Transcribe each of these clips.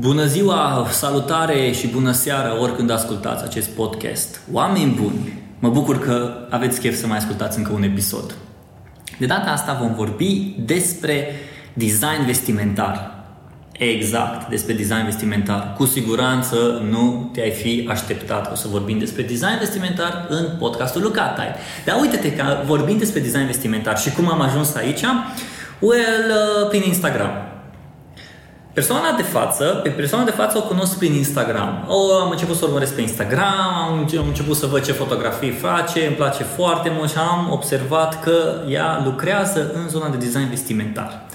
Bună ziua, salutare și bună seara oricând ascultați acest podcast. Oameni buni, mă bucur că aveți chef să mai ascultați încă un episod. De data asta vom vorbi despre design vestimentar. Exact, despre design vestimentar. Cu siguranță nu te-ai fi așteptat că o să vorbim despre design vestimentar în podcastul Lucatai. Dar uite-te că vorbim despre design vestimentar și cum am ajuns aici, well, uh, prin Instagram. Persoana de față, pe persoana de față o cunosc prin Instagram. O, am început să urmăresc pe Instagram, am început să văd ce fotografii face, îmi place foarte mult și am observat că ea lucrează în zona de design vestimentar.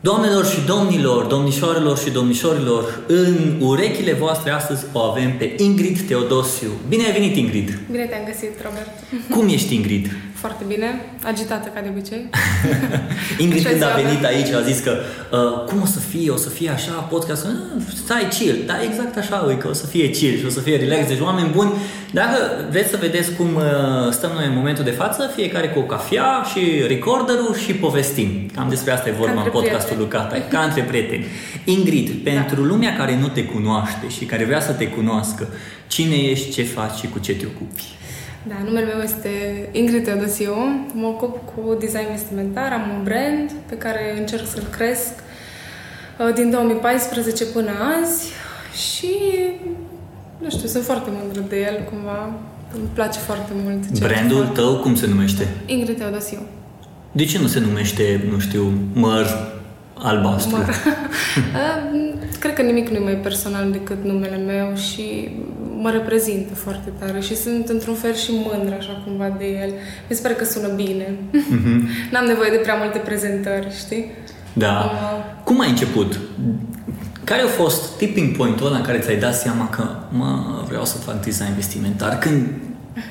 Doamnelor și domnilor, domnișoarelor și domnișorilor, în urechile voastre astăzi o avem pe Ingrid Teodosiu. Bine ai venit, Ingrid! Bine te-am găsit, Robert! Cum ești, Ingrid? Foarte bine, agitată ca de obicei. Ingrid când a venit aici a zis că uh, cum o să fie, o să fie așa podcast, uh, stai chill, da exact așa, e că o să fie chill și o să fie relax, deci oameni buni, dacă vreți să vedeți cum uh, stăm noi în momentul de față, fiecare cu o cafea și recorderul și povestim. Cam despre asta e vorba în podcastul Lucata, ca între prieteni. Ingrid, pentru da. lumea care nu te cunoaște și care vrea să te cunoască, cine ești, ce faci și cu ce te ocupi? Da, numele meu este Ingrid Teodosiu, mă ocup cu design vestimentar, am un brand pe care încerc să-l cresc uh, din 2014 până azi și nu știu, sunt foarte mândră de el cumva, îmi place foarte mult. Brandul tău cum se numește? Ingrid Teodosiu. De ce nu se numește, nu știu, măr albastru? Măr. Cred că nimic nu e mai personal decât numele meu și mă reprezintă foarte tare și sunt într-un fel și mândră așa cumva de el. Mi se pare că sună bine. Mm-hmm. N-am nevoie de prea multe prezentări, știi? Da. Uh, Cum ai început? Care a fost tipping point-ul ăla în care ți-ai dat seama că mă, vreau să fac design vestimentar? Când,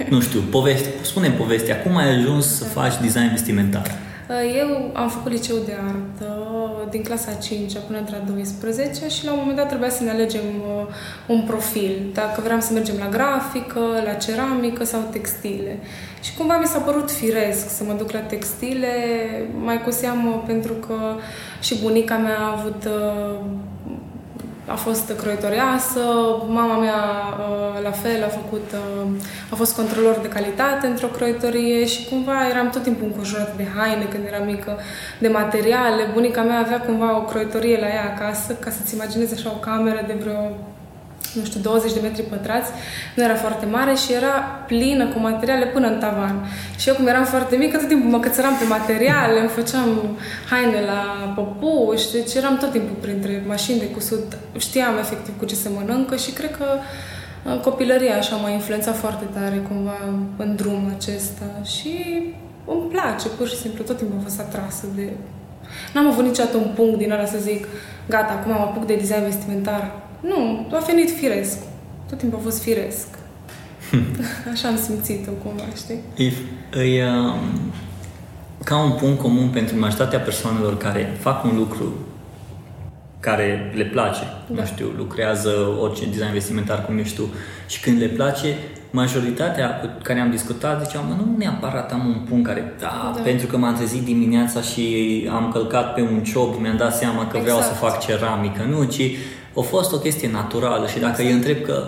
nu știu, poveste, spune povestea, cum ai ajuns să faci design vestimentar? Uh, eu am făcut liceu de artă din clasa 5 până între 12 și la un moment dat trebuia să ne alegem uh, un profil, dacă vreau să mergem la grafică, la ceramică sau textile. Și cumva mi s-a părut firesc să mă duc la textile, mai cu seamă pentru că și bunica mea a avut uh, a fost croitoreasă, mama mea uh, la fel a făcut, uh, a fost controlor de calitate într-o croitorie și cumva eram tot timpul înconjurată de haine când eram mică, de materiale. Bunica mea avea cumva o croitorie la ea acasă, ca să-ți imaginezi așa o cameră de vreo nu știu, 20 de metri pătrați, nu era foarte mare și era plină cu materiale până în tavan. Și eu, cum eram foarte mică, tot timpul mă cățăram pe materiale, îmi făceam haine la păpuși, deci eram tot timpul printre mașini de cusut, știam efectiv cu ce se mănâncă și cred că copilăria așa m-a influențat foarte tare cumva în drumul acesta. Și îmi place, pur și simplu, tot timpul am fost atrasă de... N-am avut niciodată un punct din ăla să zic, gata, acum am apuc de design vestimentar, nu, a venit firesc. Tot timpul a fost firesc. Așa am simțit-o cumva, știi? If, e um, ca un punct comun pentru majoritatea persoanelor care fac un lucru care le place, da. nu știu, lucrează orice design vestimentar cum ești tu și când le place, majoritatea cu care am discutat ziceau, mă, nu neapărat am un punct care, da, da. pentru că m-am trezit dimineața și am călcat pe un ciob, mi-am dat seama că exact. vreau să exact. fac ceramică, nu, ci a fost o chestie naturală și dacă exact. îi întreb că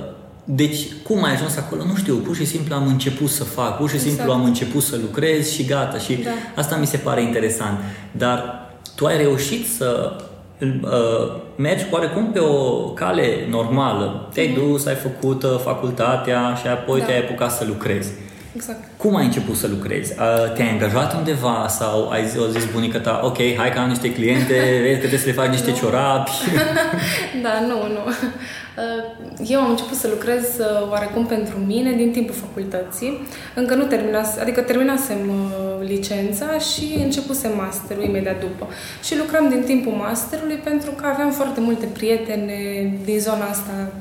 deci, cum ai ajuns acolo? Nu știu, pur și simplu am început să fac, pur și exact. simplu am început să lucrez și gata. Și da. asta mi se pare interesant. Dar tu ai reușit să uh, mergi oarecum pe o cale normală. Te-ai mm-hmm. dus, ai făcut uh, facultatea și apoi da. te-ai apucat să lucrezi. Exact. Cum ai început să lucrezi? Te-ai angajat undeva sau ai zis, o zis bunica ta, ok, hai că am niște cliente, vezi că trebuie să le faci niște ciorapi? da, nu, nu. Eu am început să lucrez oarecum pentru mine din timpul facultății. Încă nu terminasem, adică terminasem licența și începusem masterul imediat după. Și lucram din timpul masterului pentru că aveam foarte multe prietene din zona asta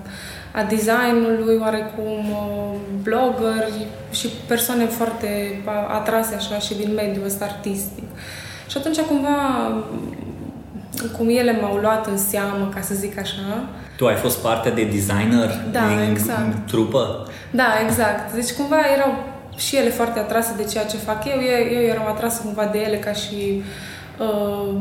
a designului, oarecum uh, blogări și persoane foarte atrase așa și din mediul ăsta artistic. Și atunci cumva cum ele m-au luat în seamă, ca să zic așa. Tu ai fost parte de designer da, din exact. trupă? Da, exact. Deci cumva erau și ele foarte atrase de ceea ce fac eu. Eu, eu eram atrasă cumva de ele ca și uh,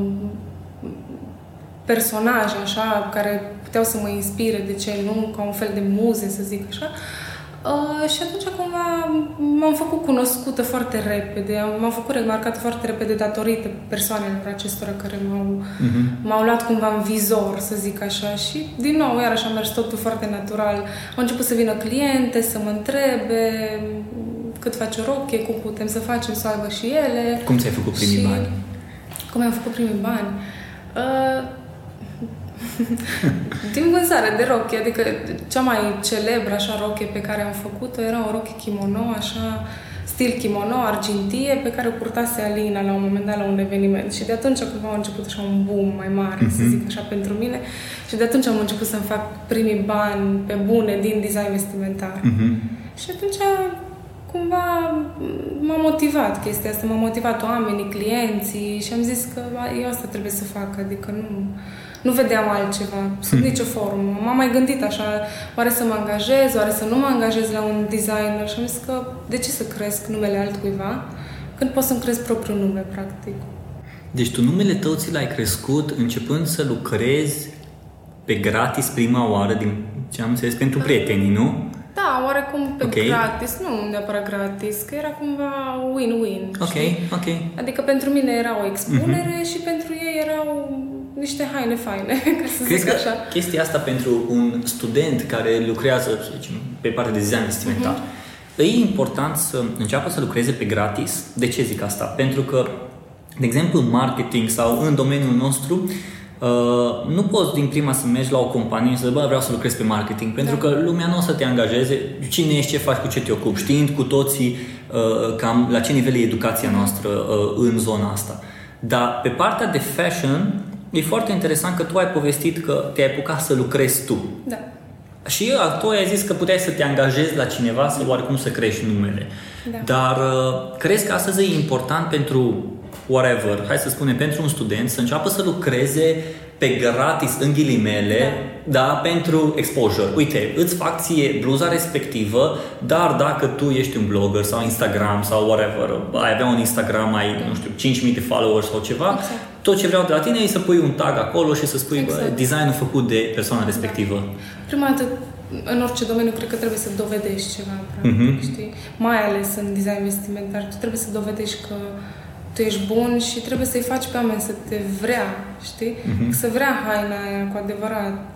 personaj, așa, care puteau să mă inspire, de ce nu, ca un fel de muze, să zic așa. Uh, și atunci cumva m-am făcut cunoscută foarte repede, m-am făcut remarcată foarte repede datorită persoanelor acestora care m-au, uh-huh. m-au luat cumva în vizor, să zic așa. Și din nou, iarăși am mers totul foarte natural. Au început să vină cliente, să mă întrebe cât face o rochie, cum putem să facem, să aibă și ele. Cum ți-ai făcut primii și... bani? Cum am făcut primii bani? Uh, din vânzare de rochie, adică cea mai celebră așa rochie pe care am făcut-o era o rochie kimono, așa stil kimono, argintie, pe care o purtase Alina la un moment dat la un eveniment. Și de atunci cumva a început așa un boom mai mare, uh-huh. să mhm. zic așa, pentru mine. Și de atunci am început să-mi fac primii bani pe bune din design vestimentar. Uh-huh. Și atunci cumva m-a motivat chestia asta, m-a motivat oamenii, clienții și am zis că eu asta trebuie să fac, adică nu nu vedeam altceva, sub hmm. nicio formă. M-am mai gândit așa, oare să mă angajez, oare să nu mă angajez la un designer și am zis că de ce să cresc numele altcuiva când pot să-mi cresc propriul nume, practic. Deci tu numele tău ți l-ai crescut începând să lucrezi pe gratis prima oară, din ce am înțeles, pentru prietenii, nu? Da, oarecum pe okay. gratis, nu neapărat gratis, că era cumva win-win. Ok, știi? ok. Adică pentru mine era o expunere uh-huh. și pentru ei erau niște haine faine, ca să Crezi zic așa. Că chestia asta pentru un student care lucrează, să zicem, pe partea de design vestimentar, uh-huh. e important să înceapă să lucreze pe gratis. De ce zic asta? Pentru că, de exemplu, în marketing sau în domeniul nostru, Uh, nu poți din prima să mergi la o companie și să bă, vreau să lucrez pe marketing, pentru da. că lumea nu o să te angajeze. Cine ești, ce faci, cu ce te ocupi, știind cu toții uh, cam la ce nivel e educația noastră uh, în zona asta. Dar pe partea de fashion, e foarte interesant că tu ai povestit că te-ai apucat să lucrezi tu. Da. Și tu ai zis că puteai să te angajezi la cineva să oarecum să crești numele. Da. Dar uh, crezi că astăzi e important pentru whatever, hai să spunem, pentru un student să înceapă să lucreze pe gratis, în ghilimele, da. da, pentru exposure. Uite, îți fac ție bluza respectivă, dar dacă tu ești un blogger sau Instagram sau whatever, ai avea un Instagram, ai, nu știu, 5.000 de followers sau ceva, exact. Tot ce vreau de la tine e să pui un tag acolo și să spui exact. bă, designul făcut de persoana respectivă. Da. Prima dată, în orice domeniu, cred că trebuie să dovedești ceva, practic, uh-huh. știi? Mai ales în design vestimentar, tu trebuie să dovedești că tu ești bun și trebuie să-i faci pe oameni să te vrea, știi? Uh-huh. Să vrea haina aia cu adevărat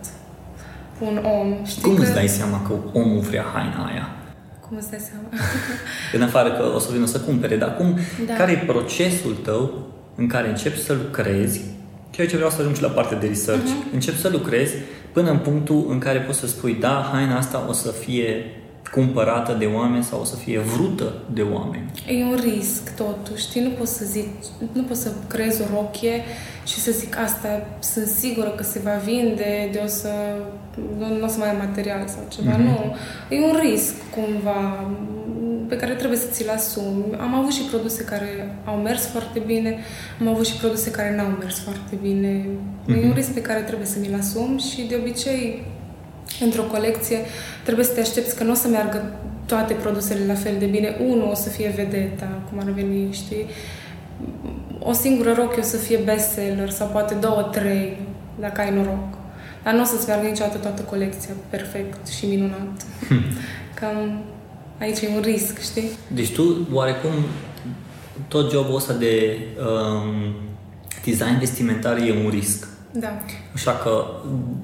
un om. Știi Cum că... îți dai seama că omul vrea haina aia? Cum îți dai seama? în afară că o să vină să cumpere, dar cum, da. care e procesul tău în care începi să lucrezi Chiar ce vreau să ajung și la partea de research. Uh-huh. Încep să lucrezi până în punctul în care poți să spui, da, haina asta o să fie cumpărată de oameni sau o să fie vrută de oameni. E un risc totuși, știi? Nu poți să zic, nu poți să creezi o rochie și să zic asta, sunt sigură că se va vinde, de o să, nu, nu o să mai ai material sau ceva. Mm-hmm. Nu. E un risc cumva pe care trebuie să ți-l asumi. Am avut și produse care au mers foarte bine, am avut și produse care n-au mers foarte bine. Mm-hmm. E un mhm. risc pe care trebuie să mi-l asum și de obicei într-o colecție trebuie să te aștepți că nu o să meargă toate produsele la fel de bine. Unul o să fie vedeta, cum ar veni, știi? O singură rochie o să fie bestseller sau poate două, trei, dacă ai noroc. Dar nu o să-ți meargă niciodată toată colecția perfect și minunat. Hmm. Cam aici e un risc, știi? Deci tu, oarecum, tot jobul ăsta de um, design vestimentar e un risc. Da. Așa că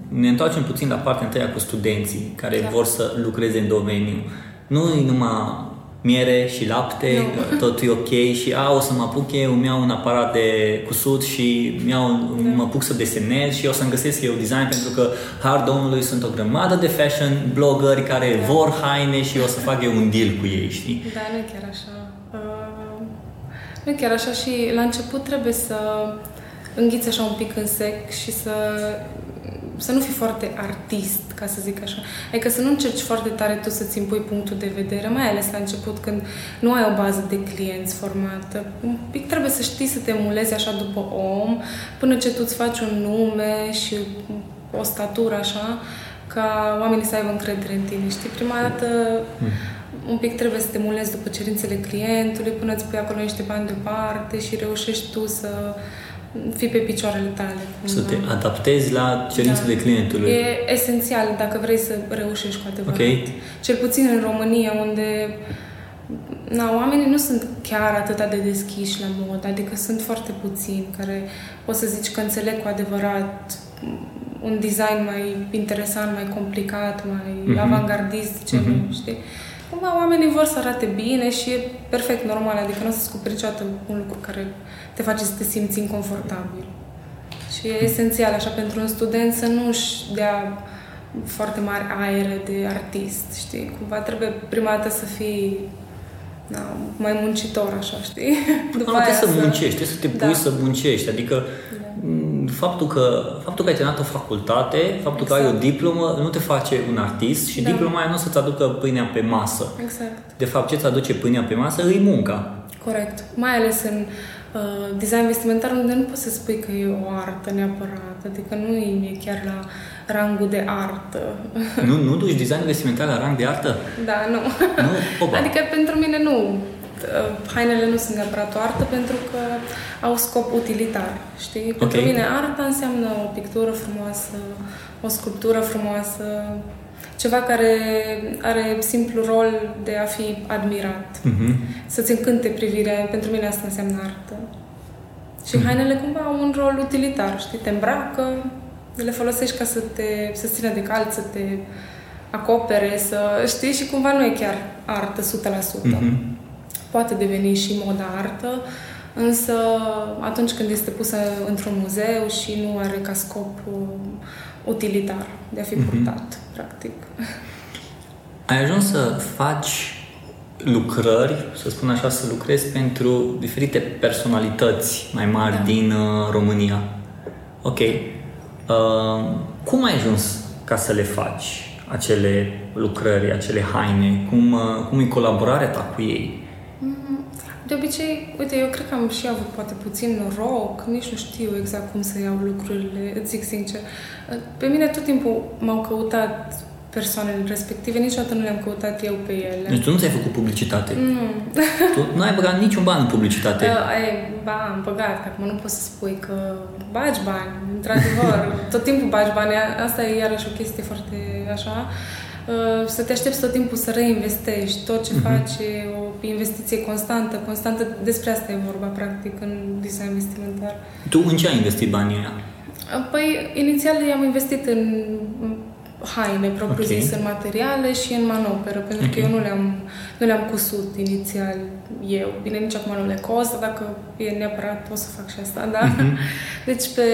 ne întoarcem puțin la partea întâia cu studenții care da. vor să lucreze în domeniu. Nu e numai miere și lapte, nu. tot e ok și a, o să mă apuc eu, îmi iau un aparat de cusut și iau, da. mă apuc să desenez și o să-mi găsesc eu design pentru că, har domnului, sunt o grămadă de fashion bloggeri care da. vor haine și o să fac eu un deal cu ei, știi? Da, nu e chiar așa. Uh, nu e chiar așa și la început trebuie să înghiți așa un pic în sec și să, să nu fii foarte artist, ca să zic așa. Adică să nu încerci foarte tare tu să-ți impui punctul de vedere, mai ales la început când nu ai o bază de clienți formată. Un pic trebuie să știi să te mulezi așa după om, până ce tu îți faci un nume și o statură așa, ca oamenii să aibă încredere în tine. Știi, prima dată mm. un pic trebuie să te mulezi după cerințele clientului, până îți pui acolo niște bani deoparte și reușești tu să fii pe picioarele tale. Să te adaptezi la cerințele da. clientului. E esențial dacă vrei să reușești cu adevărat. Okay. Cel puțin în România, unde na, oamenii nu sunt chiar atât de deschiși la mod, adică sunt foarte puțini care poți să zici că înțeleg cu adevărat un design mai interesant, mai complicat, mai mm-hmm. avantgardist, ce mm-hmm. nu, știi? Cumva oamenii vor să arate bine și e perfect normal, adică nu o să descoperi niciodată un lucru care te face să te simți inconfortabil. Și e esențial, așa, pentru un student să nu-și dea foarte mari aere de artist, știi? Cumva trebuie prima dată să fii da, mai muncitor, așa, știi? După nu, trebuie să, să muncești, trebuie să te pui da. să muncești. Adică da. Faptul, că, faptul că ai terminat o facultate, faptul exact. că ai o exact. diplomă, nu te face un artist și da. diploma aia nu o să-ți aducă pâinea pe masă. Exact. De fapt, ce ți aduce pâinea pe masă e munca. Corect. Mai ales în uh, design vestimentar, unde nu poți să spui că e o artă neapărat. Adică nu e chiar la rangul de artă. Nu, nu duci design vestimentar la rang de artă? Da, nu. nu? Oba. Adică pentru mine nu. Hainele nu sunt neapărat o artă pentru că au scop utilitar, știi? Okay. Pentru mine arta înseamnă o pictură frumoasă, o sculptură frumoasă, ceva care are simplu rol de a fi admirat, mm-hmm. să-ți încânte privirea. Pentru mine asta înseamnă artă. Și mm-hmm. hainele cumva au un rol utilitar, știi? Te îmbracă, le folosești ca să te să țină de cal, să te acopere, să știi și cumva nu e chiar artă 100%. Mm-hmm. Poate deveni și moda artă, însă atunci când este pusă într-un muzeu și nu are ca scop uh, utilitar de a fi mm-hmm. purtat, practic. Ai ajuns să faci lucrări, să spun așa, să lucrezi pentru diferite personalități mai mari da. din uh, România. Ok. Uh, cum ai ajuns ca să le faci acele lucrări, acele haine? Cum, uh, cum e colaborarea ta cu ei? Mm-hmm. De obicei, uite, eu cred că am și avut poate puțin noroc, nici nu știu exact cum să iau lucrurile, îți zic sincer. Pe mine tot timpul m-au căutat persoanele respective, niciodată nu le-am căutat eu pe ele. Deci tu nu ți-ai făcut publicitate? Nu. Tu nu ai băgat niciun ban în publicitate? Uh, ai, ba, am băgat, că acum nu poți să spui că bagi bani, într-adevăr, tot timpul bagi bani, asta e iarăși o chestie foarte așa, uh, să te aștepți tot timpul să reinvestești, tot ce uh-huh. faci e o investiție constantă, constantă, despre asta e vorba, practic, în design vestimentar. Tu în ce ai investit banii ăia? Păi, inițial i-am investit în haine propriu-zis okay. în materiale și în manoperă, pentru okay. că eu nu le-am, nu le-am cusut inițial eu. Bine, nici acum nu le cos, dacă e neapărat pot să fac și asta, da? Mm-hmm. Deci pe,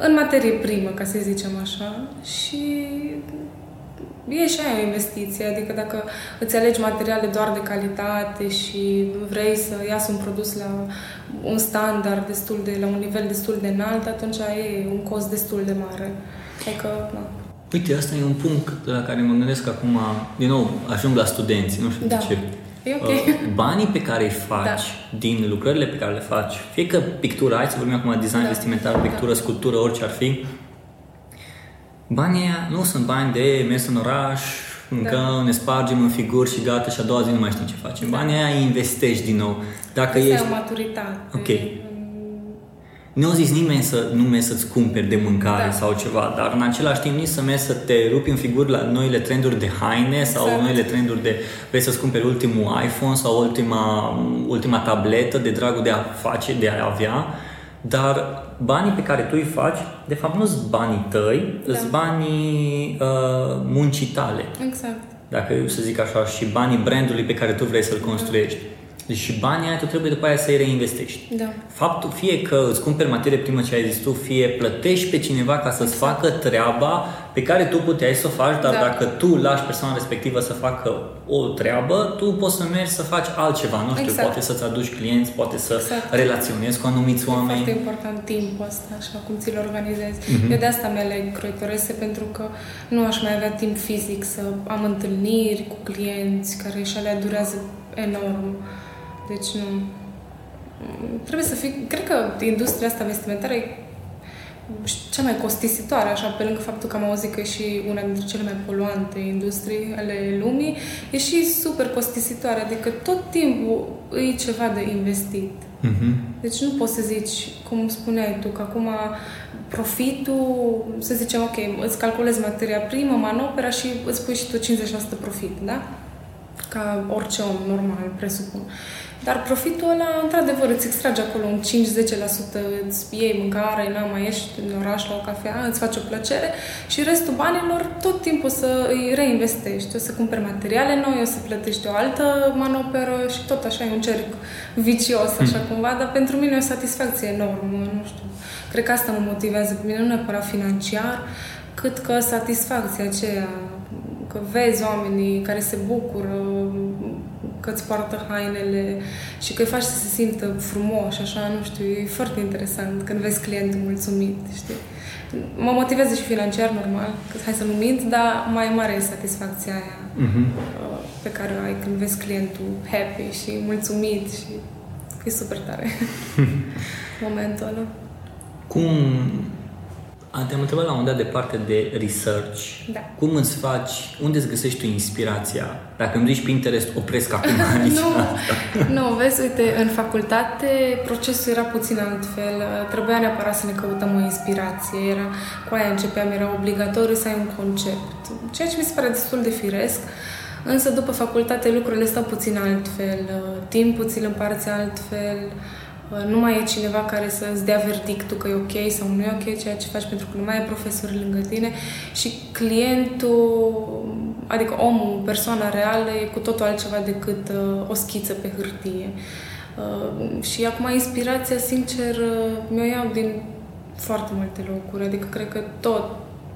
în materie primă, ca să zicem așa, și e și aia o investiție, adică dacă îți alegi materiale doar de calitate și vrei să iasă un produs la un standard destul de, la un nivel destul de înalt, atunci e un cost destul de mare. Adică, na. Uite, asta e un punct la care mă gândesc acum, din nou, ajung la studenți, nu știu da. de ce. E okay. Uh, banii pe care îi faci da. din lucrările pe care le faci, fie că pictura, hai să vorbim acum design da. vestimentar, pictură, da. sculptură, orice ar fi, banii aia nu sunt bani de mers în oraș, mâncăm, da. ne spargem în figuri și gata și a doua zi nu mai știm ce facem. Da. Banii aia investești din nou. Dacă Asta ești... e o maturitate. Ok. Nu au zis nimeni să nu mergi să-ți cumperi de mâncare da. sau ceva, dar în același timp nici să mergi să te rupi în figuri la noile trenduri de haine exact. sau noile trenduri de vrei să-ți cumperi ultimul iPhone sau ultima, ultima tabletă de dragul de a face, de a avea, dar banii pe care tu îi faci, de fapt nu sunt banii tăi, da. sunt banii uh, muncii tale. Exact. Dacă eu să zic așa, și banii brandului pe care tu vrei să-l construiești. Da. Deci și banii aia tu trebuie după aia să-i reinvestești. Da. Faptul fie că îți cumperi materie primă ce ai zis tu, fie plătești pe cineva ca să-ți exact. facă treaba pe care tu puteai să o faci, dar da. dacă tu lași persoana respectivă să facă o treabă, tu poți să mergi să faci altceva. Nu știu, exact. poate să-ți aduci clienți, poate să exact. relaționezi cu anumiți oameni. E foarte important timpul ăsta, așa cum ți-l organizezi. Mm-hmm. Eu de asta mi-aleg croitorese, pentru că nu aș mai avea timp fizic să am întâlniri cu clienți care și alea durează enorm. Deci nu... Trebuie să fii... Cred că industria asta vestimentară e cea mai costisitoare, așa, pe lângă faptul că am auzit că e și una dintre cele mai poluante industrii ale lumii, e și super costisitoare, adică tot timpul e ceva de investit. Uh-huh. Deci nu poți să zici, cum spuneai tu, că acum profitul, să zicem, ok, îți calculezi materia primă, manopera și îți pui și tu 50% profit, da? Ca orice om normal, presupun. Dar profitul ăla, într-adevăr, îți extrage acolo un 5-10%, îți iei mâncare, n mai ieși în oraș la o cafea, îți face o plăcere și restul banilor tot timpul să îi reinvestești. O să cumperi materiale noi, o să plătești o altă manoperă și tot așa e un cerc vicios, așa hmm. cumva, dar pentru mine e o satisfacție enormă, nu știu. Cred că asta mă motivează pe mine, nu neapărat financiar, cât că satisfacția aceea, că vezi oamenii care se bucură, că îți poartă hainele și că îi faci să se simtă frumos, așa, nu știu, e foarte interesant când vezi clientul mulțumit, știi? Mă motivează și financiar, normal, că hai să nu mint, dar mai mare e satisfacția aia uh-huh. pe care o ai când vezi clientul happy și mulțumit și e super tare momentul ăla. Cum te-am întrebat la un dat de parte de research. Da. Cum îți faci, unde îți găsești tu inspirația? Dacă îmi zici Pinterest, opresc acum aici. nu, nu, vezi, uite, în facultate procesul era puțin altfel. Trebuia neapărat să ne căutăm o inspirație. Era, cu aia începeam, era obligatoriu să ai un concept. Ceea ce mi se pare destul de firesc. Însă după facultate lucrurile stau puțin altfel. Timpul ți-l împarți altfel nu mai e cineva care să îți dea verdictul că e ok sau nu e ok ceea ce faci pentru că nu mai e profesor lângă tine și clientul, adică omul, persoana reală e cu totul altceva decât uh, o schiță pe hârtie. Uh, și acum inspirația, sincer, uh, mi-o iau din foarte multe locuri, adică cred că tot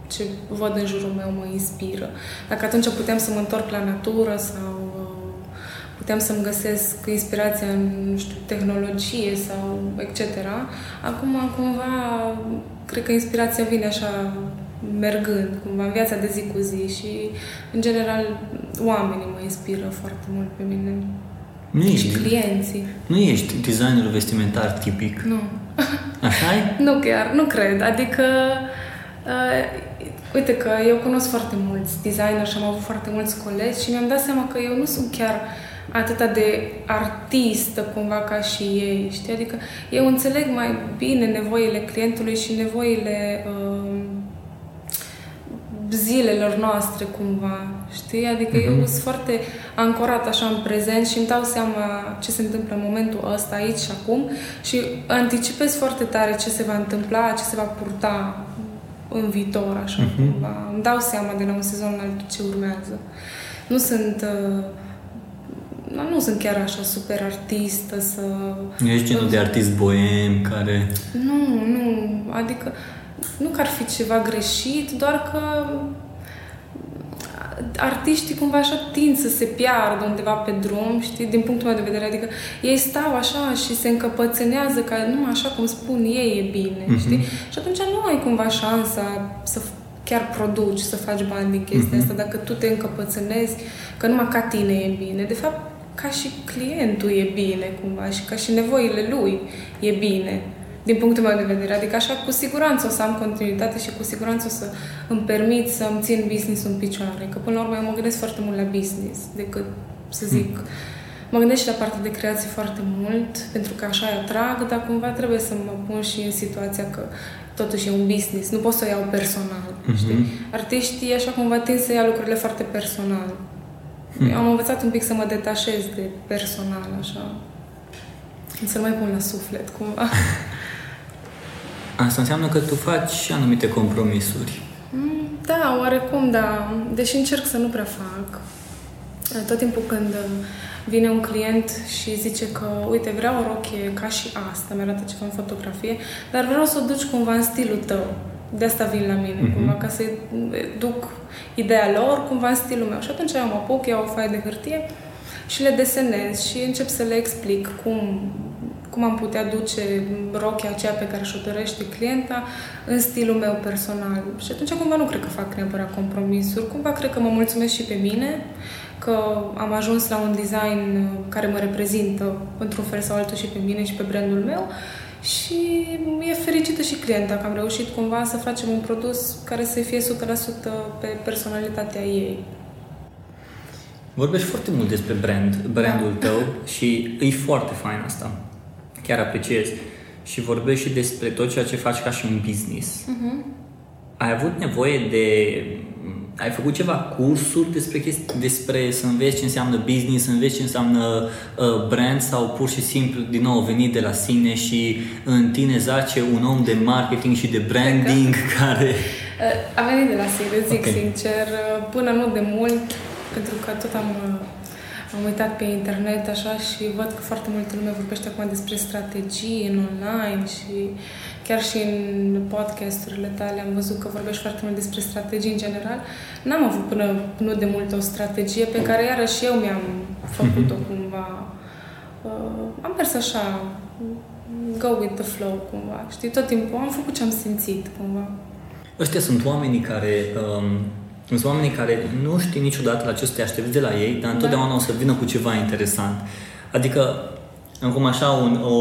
ce văd în jurul meu mă inspiră. Dacă atunci puteam să mă întorc la natură sau puteam să-mi găsesc inspirația în, nu știu, tehnologie sau etc. Acum, cumva, cred că inspirația vine așa mergând, cumva, în viața de zi cu zi și, în general, oamenii mă inspiră foarte mult pe mine. Nu ești, și clienții. Nu ești designerul vestimentar tipic. Nu. Așa e? nu chiar, nu cred. Adică, uh, uite că eu cunosc foarte mulți designer și am avut foarte mulți colegi și mi-am dat seama că eu nu sunt chiar atâta de artistă cumva ca și ei, știi? Adică eu înțeleg mai bine nevoile clientului și nevoile uh, zilelor noastre cumva, știi? Adică mm-hmm. eu mhm. sunt foarte ancorat așa în prezent și îmi dau seama ce se întâmplă în momentul ăsta, aici și acum și anticipez foarte tare ce se va întâmpla, ce se va purta în viitor, așa mm-hmm. cumva. Îmi dau seama de la un sezon la altul ce urmează. Nu sunt... Uh, nu sunt chiar așa super artistă să... Nu ești genul de artist boem care... Nu, nu, adică nu că ar fi ceva greșit, doar că artiștii cumva așa tind să se piardă undeva pe drum, știi, din punctul meu de vedere. Adică ei stau așa și se încăpățânează ca numai așa cum spun ei e bine, mm-hmm. știi? Și atunci nu ai cumva șansa să chiar produci, să faci bani din chestia mm-hmm. asta, dacă tu te încăpățânezi că numai ca tine e bine. De fapt, ca și clientul e bine cumva și ca și nevoile lui e bine din punctul meu de vedere. Adică așa cu siguranță o să am continuitate și cu siguranță o să îmi permit să îmi țin business în picioare. Că până la urmă eu mă gândesc foarte mult la business decât să zic mm. Mă gândesc și la partea de creație foarte mult, pentru că așa atrag, dar cumva trebuie să mă pun și în situația că totuși e un business, nu pot să o iau personal, mm-hmm. știi? Artiștii așa cumva tind să ia lucrurile foarte personal. Hmm. Eu am învățat un pic să mă detașez de personal, așa. Să mai pun la suflet, cumva. Asta înseamnă că tu faci anumite compromisuri. Mm, da, oarecum, da. Deși încerc să nu prea fac. Tot timpul când vine un client și zice că, uite, vreau o rochie ca și asta, mi-arată ceva în fotografie, dar vreau să o duci cumva în stilul tău de asta vin la mine, mm-hmm. cumva, ca să duc ideea lor cumva în stilul meu. Și atunci eu mă apuc, iau o foaie de hârtie și le desenez și încep să le explic cum, cum am putea duce rochia aceea pe care și-o dorește clienta în stilul meu personal. Și atunci cumva nu cred că fac neapărat compromisuri, cumva cred că mă mulțumesc și pe mine, că am ajuns la un design care mă reprezintă într-un fel sau altul și pe mine și pe brandul meu și e fericită și clienta că am reușit cumva să facem un produs care să fie 100% pe personalitatea ei. Vorbești foarte mult despre brand, brandul da. tău și e foarte fain asta. Chiar apreciez. Și vorbești și despre tot ceea ce faci ca și un business. Uh-huh. Ai avut nevoie de ai făcut ceva cursuri despre, chesti- despre să înveți ce înseamnă business, să înveți ce înseamnă uh, brand sau pur și simplu din nou venit de la sine și în tine zace un om de marketing și de branding care... Uh, a venit de la sine, zic okay. sincer, uh, până nu de mult, pentru că tot am, uh, am uitat pe internet așa și văd că foarte multă lume vorbește acum despre strategii în online și chiar și în podcasturile tale am văzut că vorbești foarte mult despre strategii în general. N-am avut până nu de mult o strategie pe care iarăși eu mi-am făcut-o mhm. cumva. Uh, am mers așa, go with the flow cumva, știi, tot timpul am făcut ce am simțit cumva. Ăștia sunt oamenii care um, sunt oamenii care nu știi niciodată la ce să te aștepți de la ei, dar întotdeauna da. o să vină cu ceva interesant. Adică acum așa un, o,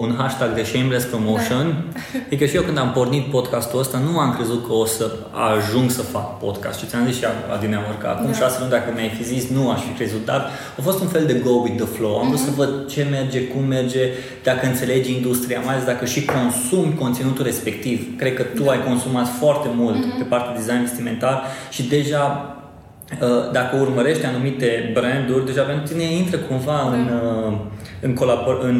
un hashtag de shameless promotion. Da. E că și eu când am pornit podcastul ăsta nu am crezut că o să ajung să fac podcast. Și ți-am zis și adineaori că acum da. șase luni dacă mi-ai fi zis nu aș fi crezut, dar a fost un fel de go with the flow. Am vrut mm-hmm. să văd ce merge, cum merge, dacă înțelegi industria, mai ales dacă și consumi conținutul respectiv. Cred că tu da. ai consumat foarte mult mm-hmm. pe partea de design vestimentar și deja Uh, dacă urmărești anumite branduri, deja pentru tine intră cumva da. în, uh, în, colabor- în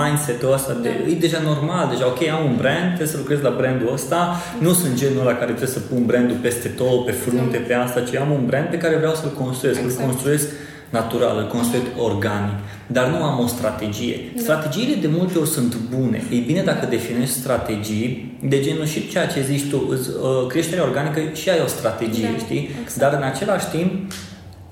mindset-ul ăsta de da. e deja normal, deja ok, am un brand, trebuie să lucrez la brandul ăsta, da. nu sunt genul la care trebuie să pun brandul peste tot, pe frunte, da. pe asta, ci am un brand pe care vreau să-l construiesc, exact. îl construiesc natural, îl construiesc organic, dar nu am o strategie. Da. Strategiile de multe ori sunt bune. E bine dacă definești strategii de genul și ceea ce zici tu, uh, creșterea organică și ai o strategie, da, știi? Exact. Dar în același timp,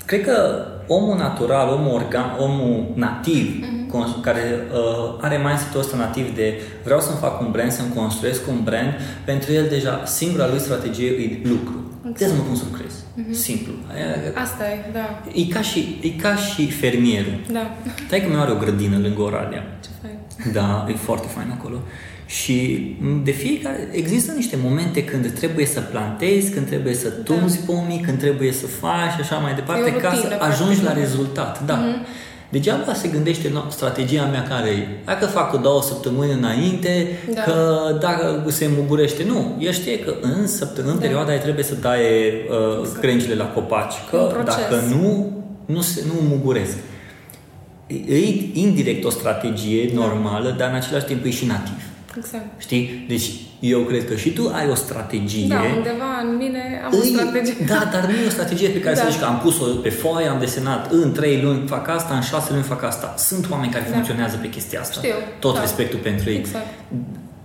cred că omul natural, omul, organ, omul nativ, uh-huh. care uh, are mindset-ul ăsta nativ de vreau să-mi fac un brand, să-mi construiesc un brand, pentru el deja singura lui strategie e lucru. Exact. să mă cum să lucrez. Uh-huh. Simplu. Asta e, da. E ca și, e ca și fermierul. Da. Tai că mi are o grădină lângă Oradea. Ce fain. Da, e foarte fain acolo. Și de fiecare există niște momente când trebuie să plantezi, când trebuie să da. tunzi da. pomii, când trebuie să faci și așa mai departe, ca să ajungi la rezultat. Da. Uh-huh. Degeaba se gândește no, strategia mea care e. Dacă fac o două săptămâni înainte, da. că dacă se mugurește. Nu, el știe că în săptămâna, în da. perioada aia trebuie să taie uh, exact. crengile la copaci. Că dacă nu, nu, se, nu muguresc. E indirect o strategie da. normală, dar în același timp e și nativ. Exact. Știi? Deci eu cred că și tu ai o strategie. Da, undeva în mine am Îi, o strategie. Da, dar nu e o strategie pe care da. să zici că am pus-o pe foaie, am desenat în trei luni fac asta, în șase luni fac asta. Sunt oameni care da. funcționează pe chestia asta. Știu. Tot da. respectul pentru ei. Exact.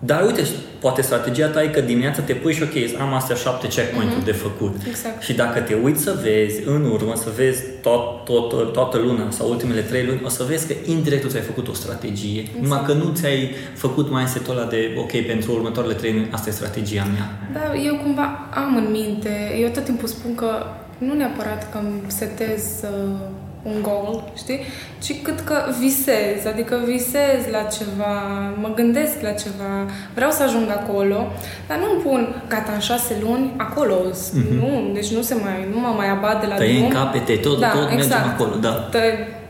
Dar uite, poate strategia ta e că dimineața te pui și ok, am astea șapte checkpoint-uri uh-huh. de făcut. Exact. Și dacă te uiți să vezi în urmă, să vezi tot, tot, toată luna sau ultimele trei luni, o să vezi că indirect ți-ai făcut o strategie. Exact. Numai că nu ți-ai făcut mai setul ăla de ok, pentru următoarele trei luni, asta e strategia mea. Da, eu cumva am în minte, eu tot timpul spun că nu neapărat că îmi setez uh, un goal, știi? Ci cât că visez, adică visez la ceva, mă gândesc la ceva, vreau să ajung acolo, dar nu îmi pun gata în șase luni acolo, mm-hmm. nu, deci nu se mai, nu mă mai abat de la Tăi drum. în capete, tot, da, tot exact. mergem acolo, da. Te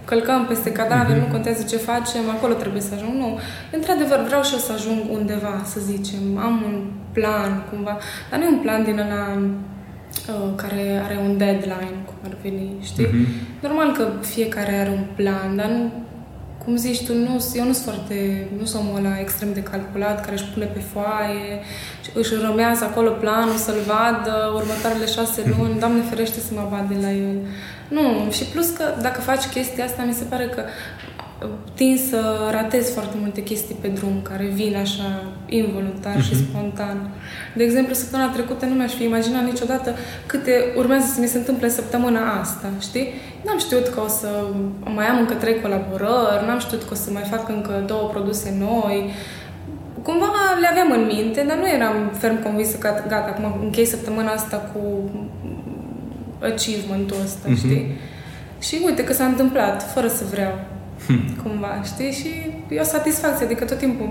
călcăm peste cadavre, mm-hmm. nu contează ce facem, acolo trebuie să ajung. Nu, într-adevăr vreau și eu să ajung undeva, să zicem, am un plan cumva, dar nu e un plan din ăla uh, care are un deadline, cum ar veni, știi? Mm-hmm. Normal că fiecare are un plan, dar nu, cum zici tu, nu, eu nu sunt foarte, nu sunt omul ăla extrem de calculat, care își pune pe foaie, își rămează acolo planul să-l vadă următoarele șase mhm. luni, Doamne ferește să mă vad de la el. Nu, și plus că dacă faci chestia asta, mi se pare că tind să ratez foarte multe chestii pe drum care vin așa involuntar uh-huh. și mhm. spontan. De exemplu, săptămâna trecută nu mi-aș fi imaginat niciodată câte urmează să mi se întâmple săptămâna asta, știi? N-am știut că o să mai am încă trei colaborări, n-am știut că o să mai fac încă două produse noi. Cumva le aveam în minte, dar nu eram ferm convinsă că gata, acum închei săptămâna asta cu achievement-ul ăsta, uh-huh. știi? Și uite că s-a întâmplat, fără să vreau. Hmm. Cumva, știi? Și e o satisfacție, adică tot timpul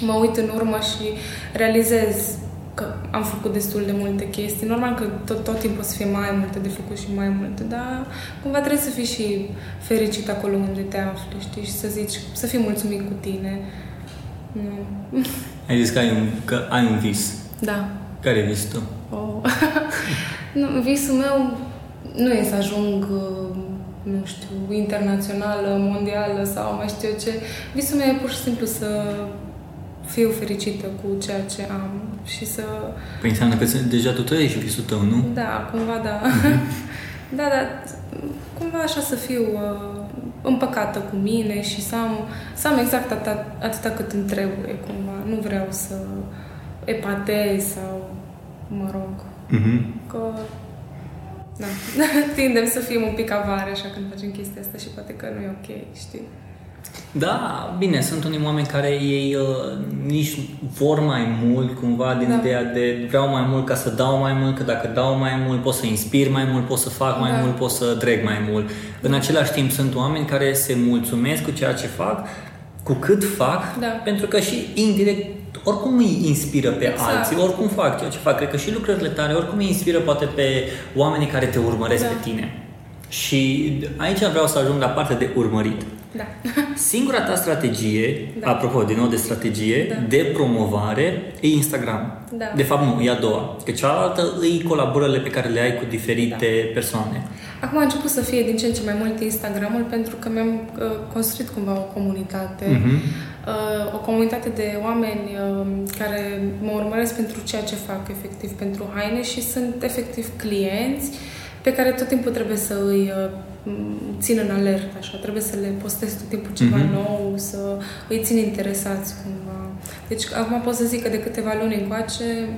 mă uit în urmă și realizez că am făcut destul de multe chestii. Normal că tot, tot timpul o să fie mai multe de făcut și mai multe, dar cumva trebuie să fii și fericit acolo unde te afli, știi? Și să zici, să fii mulțumit cu tine. Nu. Ai zis că ai un, că ai un vis. Da. Care e visul tău? Oh. nu, visul meu nu e să ajung, uh, nu știu, internațională, mondială sau mai știu eu ce. Visul meu e pur și simplu să fiu fericită cu ceea ce am și să... Păi înseamnă că deja tu trăiești visul tău, nu? Da, cumva da. da, da, cumva așa să fiu uh, împăcată cu mine și să am, să am exact atâta, atâta cât îmi trebuie, cumva. Nu vreau să epatez sau, mă rog, Mm-hmm. că da, tindem să fim un pic avare așa când facem chestia asta și poate că nu e ok, știi? Da, bine, sunt unii oameni care ei uh, nici vor mai mult, cumva, din Da. ideea de vreau mai mult ca să dau mai mult, că dacă dau mai mult pot să inspir mai mult, pot să fac mai Da. mult, pot să dreg mai mult. În același timp sunt oameni care se mulțumesc cu ceea ce fac, cu cât fac, Da. pentru că și indirect oricum îi inspiră pe Exact. alții, oricum fac ceea ce fac. Cred că și lucrările tale oricum îi inspiră poate pe oamenii care te urmăresc Da. pe tine. Și aici vreau să ajung la partea de urmărit. Da. Singura ta strategie, Da. apropo, din nou de strategie, Da. de promovare, e Instagram. Da. De fapt, nu, e a doua. Că cealaltă îi colaborările pe care le ai cu diferite Da. persoane. Acum a început să fie din ce în ce mai mult Instagramul pentru că mi-am uh, construit cumva o comunitate. Mhm. Uh, o comunitate de oameni uh, care mă urmăresc pentru ceea ce fac efectiv pentru haine și sunt efectiv clienți pe care tot timpul trebuie să îi uh, m, țin în alertă, așa, trebuie să le postez tot timpul ceva Mhm. nou, să îi țin interesați cumva. Deci acum pot să zic că de câteva luni încoace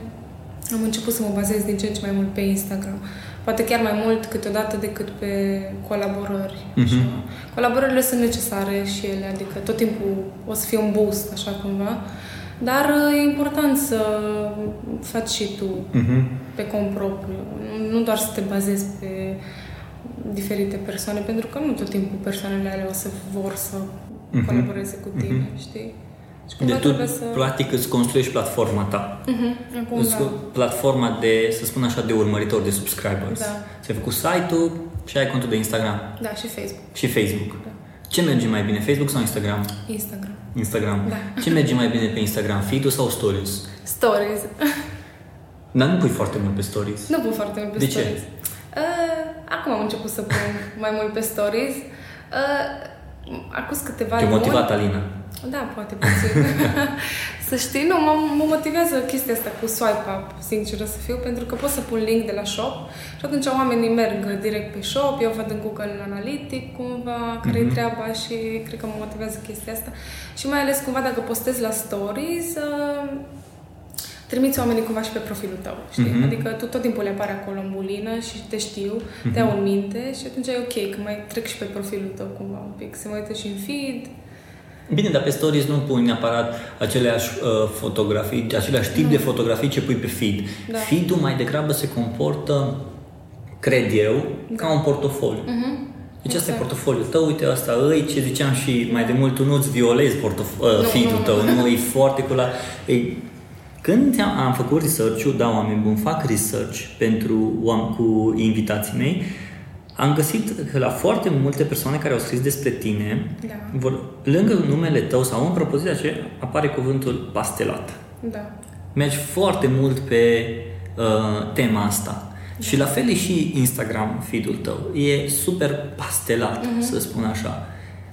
am început să mă bazez din ce în ce mai mult pe Instagram. Poate chiar mai mult câteodată decât pe colaborări. Mhm. Așa. Colaborările sunt necesare și ele, adică tot timpul o să fie un boost, așa cumva. Dar uh, e important să faci și tu Mhm. pe cont propriu. Nu- Nu doar să te bazezi pe diferite persoane, pentru că nu tot timpul persoanele alea o să vor să Mhm. colaboreze cu tine, Mhm. știi? Și De tu, trebuie să... practic, îți construiești platforma ta. Mhm, Acum, Îți da. platforma de, să spun așa, de urmăritori, de subscribers. Da. Ți-ai făcut site-ul și ai contul de Instagram Da, și Facebook. și Facebook. Da. Ce merge mai bine, Facebook sau Instagram? Instagram. Instagram. Da. Ce merge mai bine pe Instagram, feed-ul sau stories? Stories. Dar nu pui foarte mult pe stories. Nu pun foarte mult pe De ce? stories. Uh, acum am început să pun mai mult pe stories. Uh, acum câteva Te-a luni... motivat Alina. Da, poate puțin. să știi, nu, mă, mă motivează chestia asta cu swipe up, sinceră să fiu, pentru că pot să pun link de la shop și atunci oamenii merg direct pe shop, eu văd în Google Analytic cumva care-i Mhm. treaba și cred că mă motivează chestia asta. Și mai ales cumva dacă postez la stories, uh, trimiți oamenii cumva și pe profilul tău, știi? Mhm. Adică tu tot timpul le apare acolo în bulină și te știu, Mhm. te au în minte și atunci e ok că mai trec și pe profilul tău cumva un pic, se mai uită și în feed. Bine, dar pe stories nu pui neapărat aceleași uh, fotografii, același tip de fotografii ce pui pe feed. Da. Feed-ul mai degrabă se comportă, cred eu, ca un portofoliu. Mhm. Deci asta e Exact. portofoliul tău, uite asta îi, ce ziceam și mai de mult, tu nu-ți violezi portof- uh, Nu, feed-ul nu. tău, nu, e foarte cu la... E, când am, am făcut research-ul, da, oameni buni, fac research pentru oameni cu invitații mei, am găsit că la foarte multe persoane care au scris despre tine, Da. vor, lângă numele tău sau în propoziția aceea apare cuvântul pastelat. Da. Mergi foarte mult pe uh, tema asta. Și la fel e și Instagram feed-ul tău. E super pastelat, Mhm. să spun așa.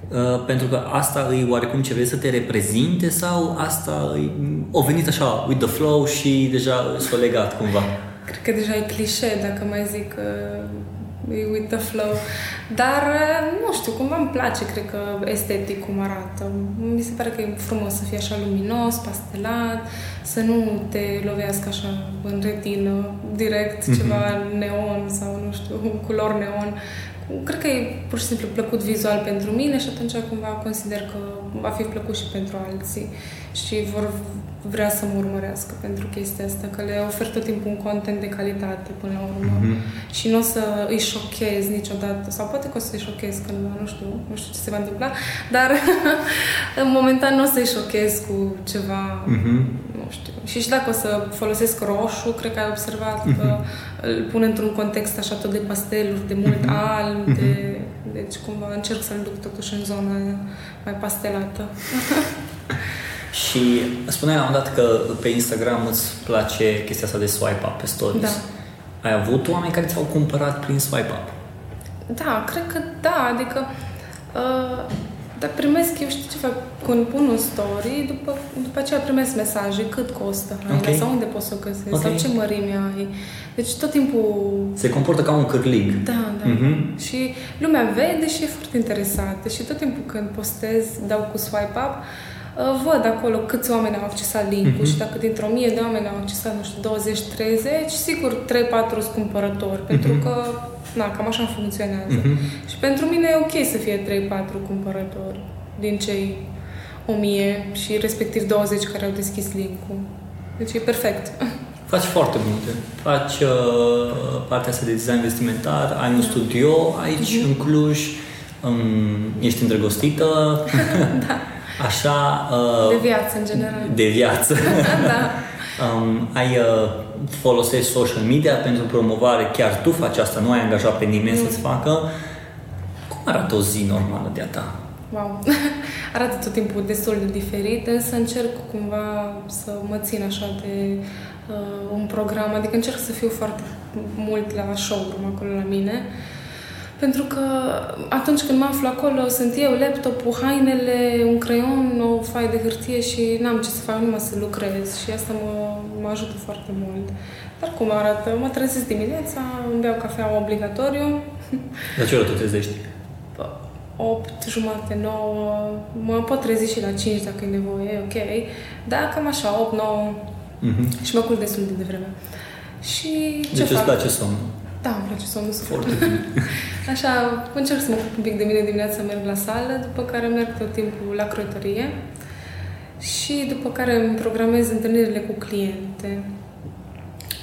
Uh, pentru că asta e oarecum ce vrei să te reprezinte sau asta e, o venit așa with the flow și deja s-a legat cumva. Cred că deja e clișe dacă mai zic că e with the flow. Dar, nu știu, cumva îmi place, cred că, estetic cum arată. Mi se pare că e frumos să fie așa luminos, pastelat, să nu te lovească așa în retină, direct, ceva neon sau, nu știu, culori neon. Cred că e pur și simplu plăcut vizual pentru mine și atunci cumva consider că va fi plăcut și pentru alții și vor vrea să mă urmărească pentru chestia asta, că le ofer tot timpul un content de calitate până la urmă mm-hmm. și nu o să îi șochez niciodată, sau poate că o să-i șochez cândva, nu știu, nu știu ce se va întâmpla, dar în momentan nu o să-i șochez cu ceva, mm-hmm. nu știu. Și și dacă o să folosesc roșu, cred că ai observat mm-hmm. că îl pun într-un context așa tot de pasteluri, de mult mm-hmm. alb, mm-hmm. de, deci cumva încerc să-l duc totuși în zona mai pastelată. Și spuneai la un dat că pe Instagram îți place chestia asta de swipe up pe stories. Da. Ai avut oameni care ți-au cumpărat prin swipe up? Da, cred că da, adică uh, dar primesc, eu știu ce fac, când pun un story, după, după aceea primesc mesaje, cât costă haina, okay. sau unde poți să o găsesc, okay. sau ce mărime ai. Deci tot timpul... Se comportă ca un cârlig. Da, da. Mm-hmm. Și lumea vede și e foarte interesată. Și tot timpul când postez, dau cu swipe up, uh, văd acolo câți oameni au accesat link-ul mm-hmm. și dacă dintr-o mie de oameni au accesat, nu știu, 20-30, sigur 3-4 sunt cumpărători, mm-hmm. pentru că na, cam așa funcționează. Mm-hmm. Și pentru mine e ok să fie 3-4 cumpărători din cei 1000 și respectiv 20 care au deschis link-ul. Deci e perfect. Faci foarte multe. Faci uh, partea asta de design vestimentar, ai un da. studio aici, mm-hmm. în Cluj, um, ești îndrăgostită. da. Așa... Uh, de viață, în general. De viață. da. Um, ai uh, folosești social media pentru promovare, chiar tu faci asta, nu ai angajat pe nimeni mm. să-ți facă. Cum arată o zi normală de-a ta? Wow! Arată tot timpul destul de diferit, însă încerc cumva să mă țin așa de uh, un program, adică încerc să fiu foarte mult la showroom acolo la mine. Uh, pentru că atunci când mă aflu acolo, sunt eu, laptopul, hainele, un creion, o foaie de hârtie și n-am ce să fac, numai să lucrez și asta mă, mă ajută foarte mult. Dar cum arată? Mă trezesc dimineața, îmi beau cafea obligatoriu. La ce oră te trezești? 8, jumate, 9, mă pot trezi și la 5 dacă e nevoie, ok. Dar cam așa, 8, 9 mm-hmm. și mă culc destul de devreme. Și ce deci fac? îți place somnul? Da, îmi place somnul super. Așa, încerc să mă ocup un pic de mine dimineața, merg la sală, după care merg tot timpul la croitorie și după care îmi programez întâlnirile cu cliente.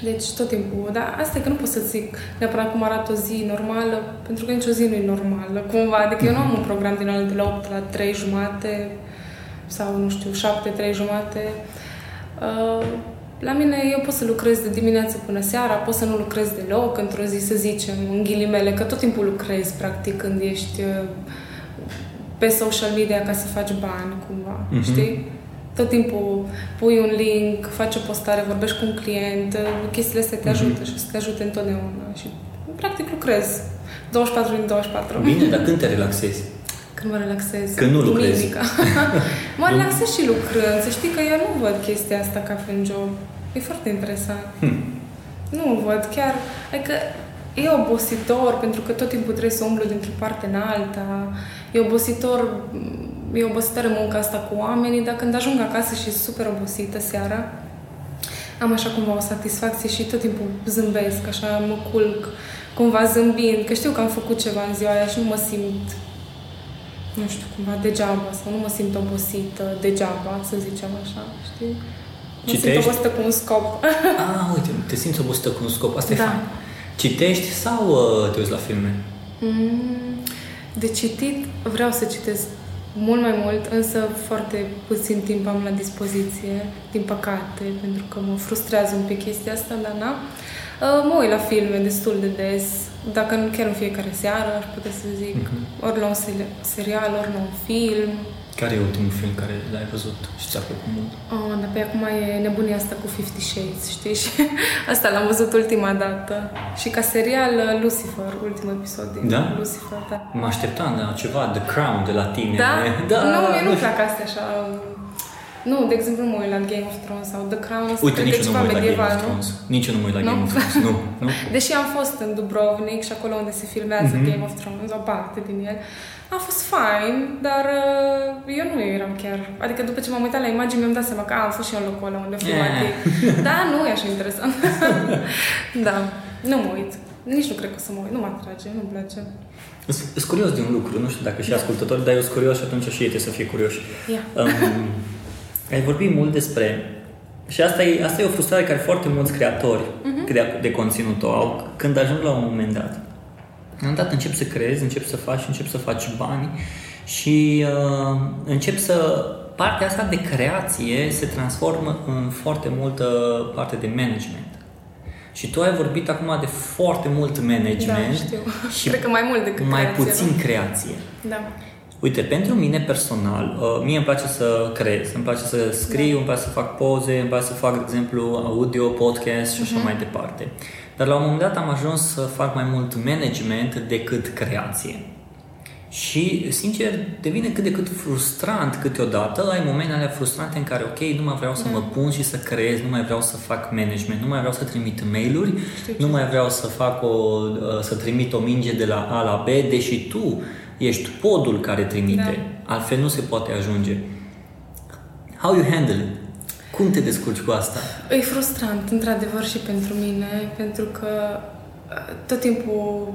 Deci tot timpul, dar asta e că nu pot să zic neapărat cum arată o zi normală, pentru că nicio zi nu e normală, cumva. Adică eu nu am un program din altul de la 8 la 3 jumate sau, nu știu, 7, 3 jumate. Uh, la mine eu pot să lucrez de dimineață până seara, pot să nu lucrez deloc într-o zi, să zicem, în ghilimele, că tot timpul lucrezi, practic, când ești uh, pe social media ca să faci bani, cumva, mm-hmm. știi? Tot timpul pui un link, faci o postare, vorbești cu un client, uh, chestiile astea te mhm. ajută mm-hmm. și să te ajute întotdeauna. Și, practic, lucrezi 24 din 24. Bine, dar când te relaxezi? Când mă relaxez. Când nu lucrezi. mă relaxez și lucrând. Să știi că eu nu văd chestia asta ca fiind job. E foarte interesant. Hmm. Nu văd chiar. Adică e obositor pentru că tot timpul trebuie să umblu dintr-o parte în alta. E obositor, e obositoare munca asta cu oamenii, dar când ajung acasă și sunt super obosită seara, am așa cumva o satisfacție și tot timpul zâmbesc, așa mă culc cumva zâmbind, că știu că am făcut ceva în ziua aia și nu mă simt nu știu, cumva degeaba sau nu mă simt obosită degeaba, să zicem așa, știi? Mă Citești? simt obosită cu un scop. ah, uite, te simți obosită cu un scop, asta da. e fain. Citești sau uh, te uiți la filme? Mm, de citit vreau să citesc mult mai mult, însă foarte puțin timp am la dispoziție, din păcate, pentru că mă frustrează un pic chestia asta, dar na. Uh, mă uit la filme destul de des, dacă nu chiar în fiecare seară, aș putea să zic, uh-huh. ori la un serial, ori la un film. Care e ultimul film care l-ai văzut și ți-a plăcut mult? Oh, dar pe acum e nebunia asta cu Fifty Shades, știi? Și asta l-am văzut ultima dată. Și ca serial, Lucifer, ultimul episod din da? Lucifer, da. Mă așteptam la ceva, The Crown de la tine. Da? da nu, mie nu-mi plac astea așa nu, de exemplu, nu mă uit la Game of Thrones sau The Crown. Uite, nici nu mă uit la Game of Thrones. Nici nu mă uit la Game of Thrones. Nu, nu. Deși am fost în Dubrovnik și acolo unde se filmează mm-hmm. Game of Thrones, o parte din el, a fost fain, dar uh, eu nu eram chiar... Adică după ce m-am uitat la imagini, mi-am dat seama că a, am fost și eu în locul ăla unde filmat yeah. Da, nu e așa interesant. da, nu mă uit. nici nu cred că o să mă uit, nu mă atrage, nu-mi place. Sunt curios de un lucru, nu știu dacă și ascultători, dar eu sunt curios și atunci și ei trebuie să fie curioși. Yeah. Um, ai vorbit mult despre și asta e, asta e o frustrare care foarte mulți creatori uh-huh. de, de conținut o au când ajung la un moment dat. La un moment dat încep să creezi, încep să faci, încep să faci bani și uh, încep să... Partea asta de creație se transformă în foarte multă parte de management. Și tu ai vorbit acum de foarte mult management da, știu. și Cred că mai mult decât mai creație, puțin nu? creație. Da. Uite, pentru mine personal, uh, mie îmi place să creez, îmi place să scriu, da. îmi place să fac poze, îmi place să fac, de exemplu, audio, podcast și așa uh-huh. mai departe. Dar la un moment dat am ajuns să fac mai mult management decât creație. Și, sincer, devine cât de cât frustrant câteodată. Ai momente alea frustrante în care, ok, nu mai vreau să da. mă pun și să creez, nu mai vreau să fac management, nu mai vreau să trimit mail-uri, nu mai vreau să fac o, uh, să trimit o minge de la A la B, deși tu ești podul care trimite. Da. Altfel nu se poate ajunge. How you handle it? Cum te descurci cu asta? E frustrant, într-adevăr, și pentru mine, pentru că tot timpul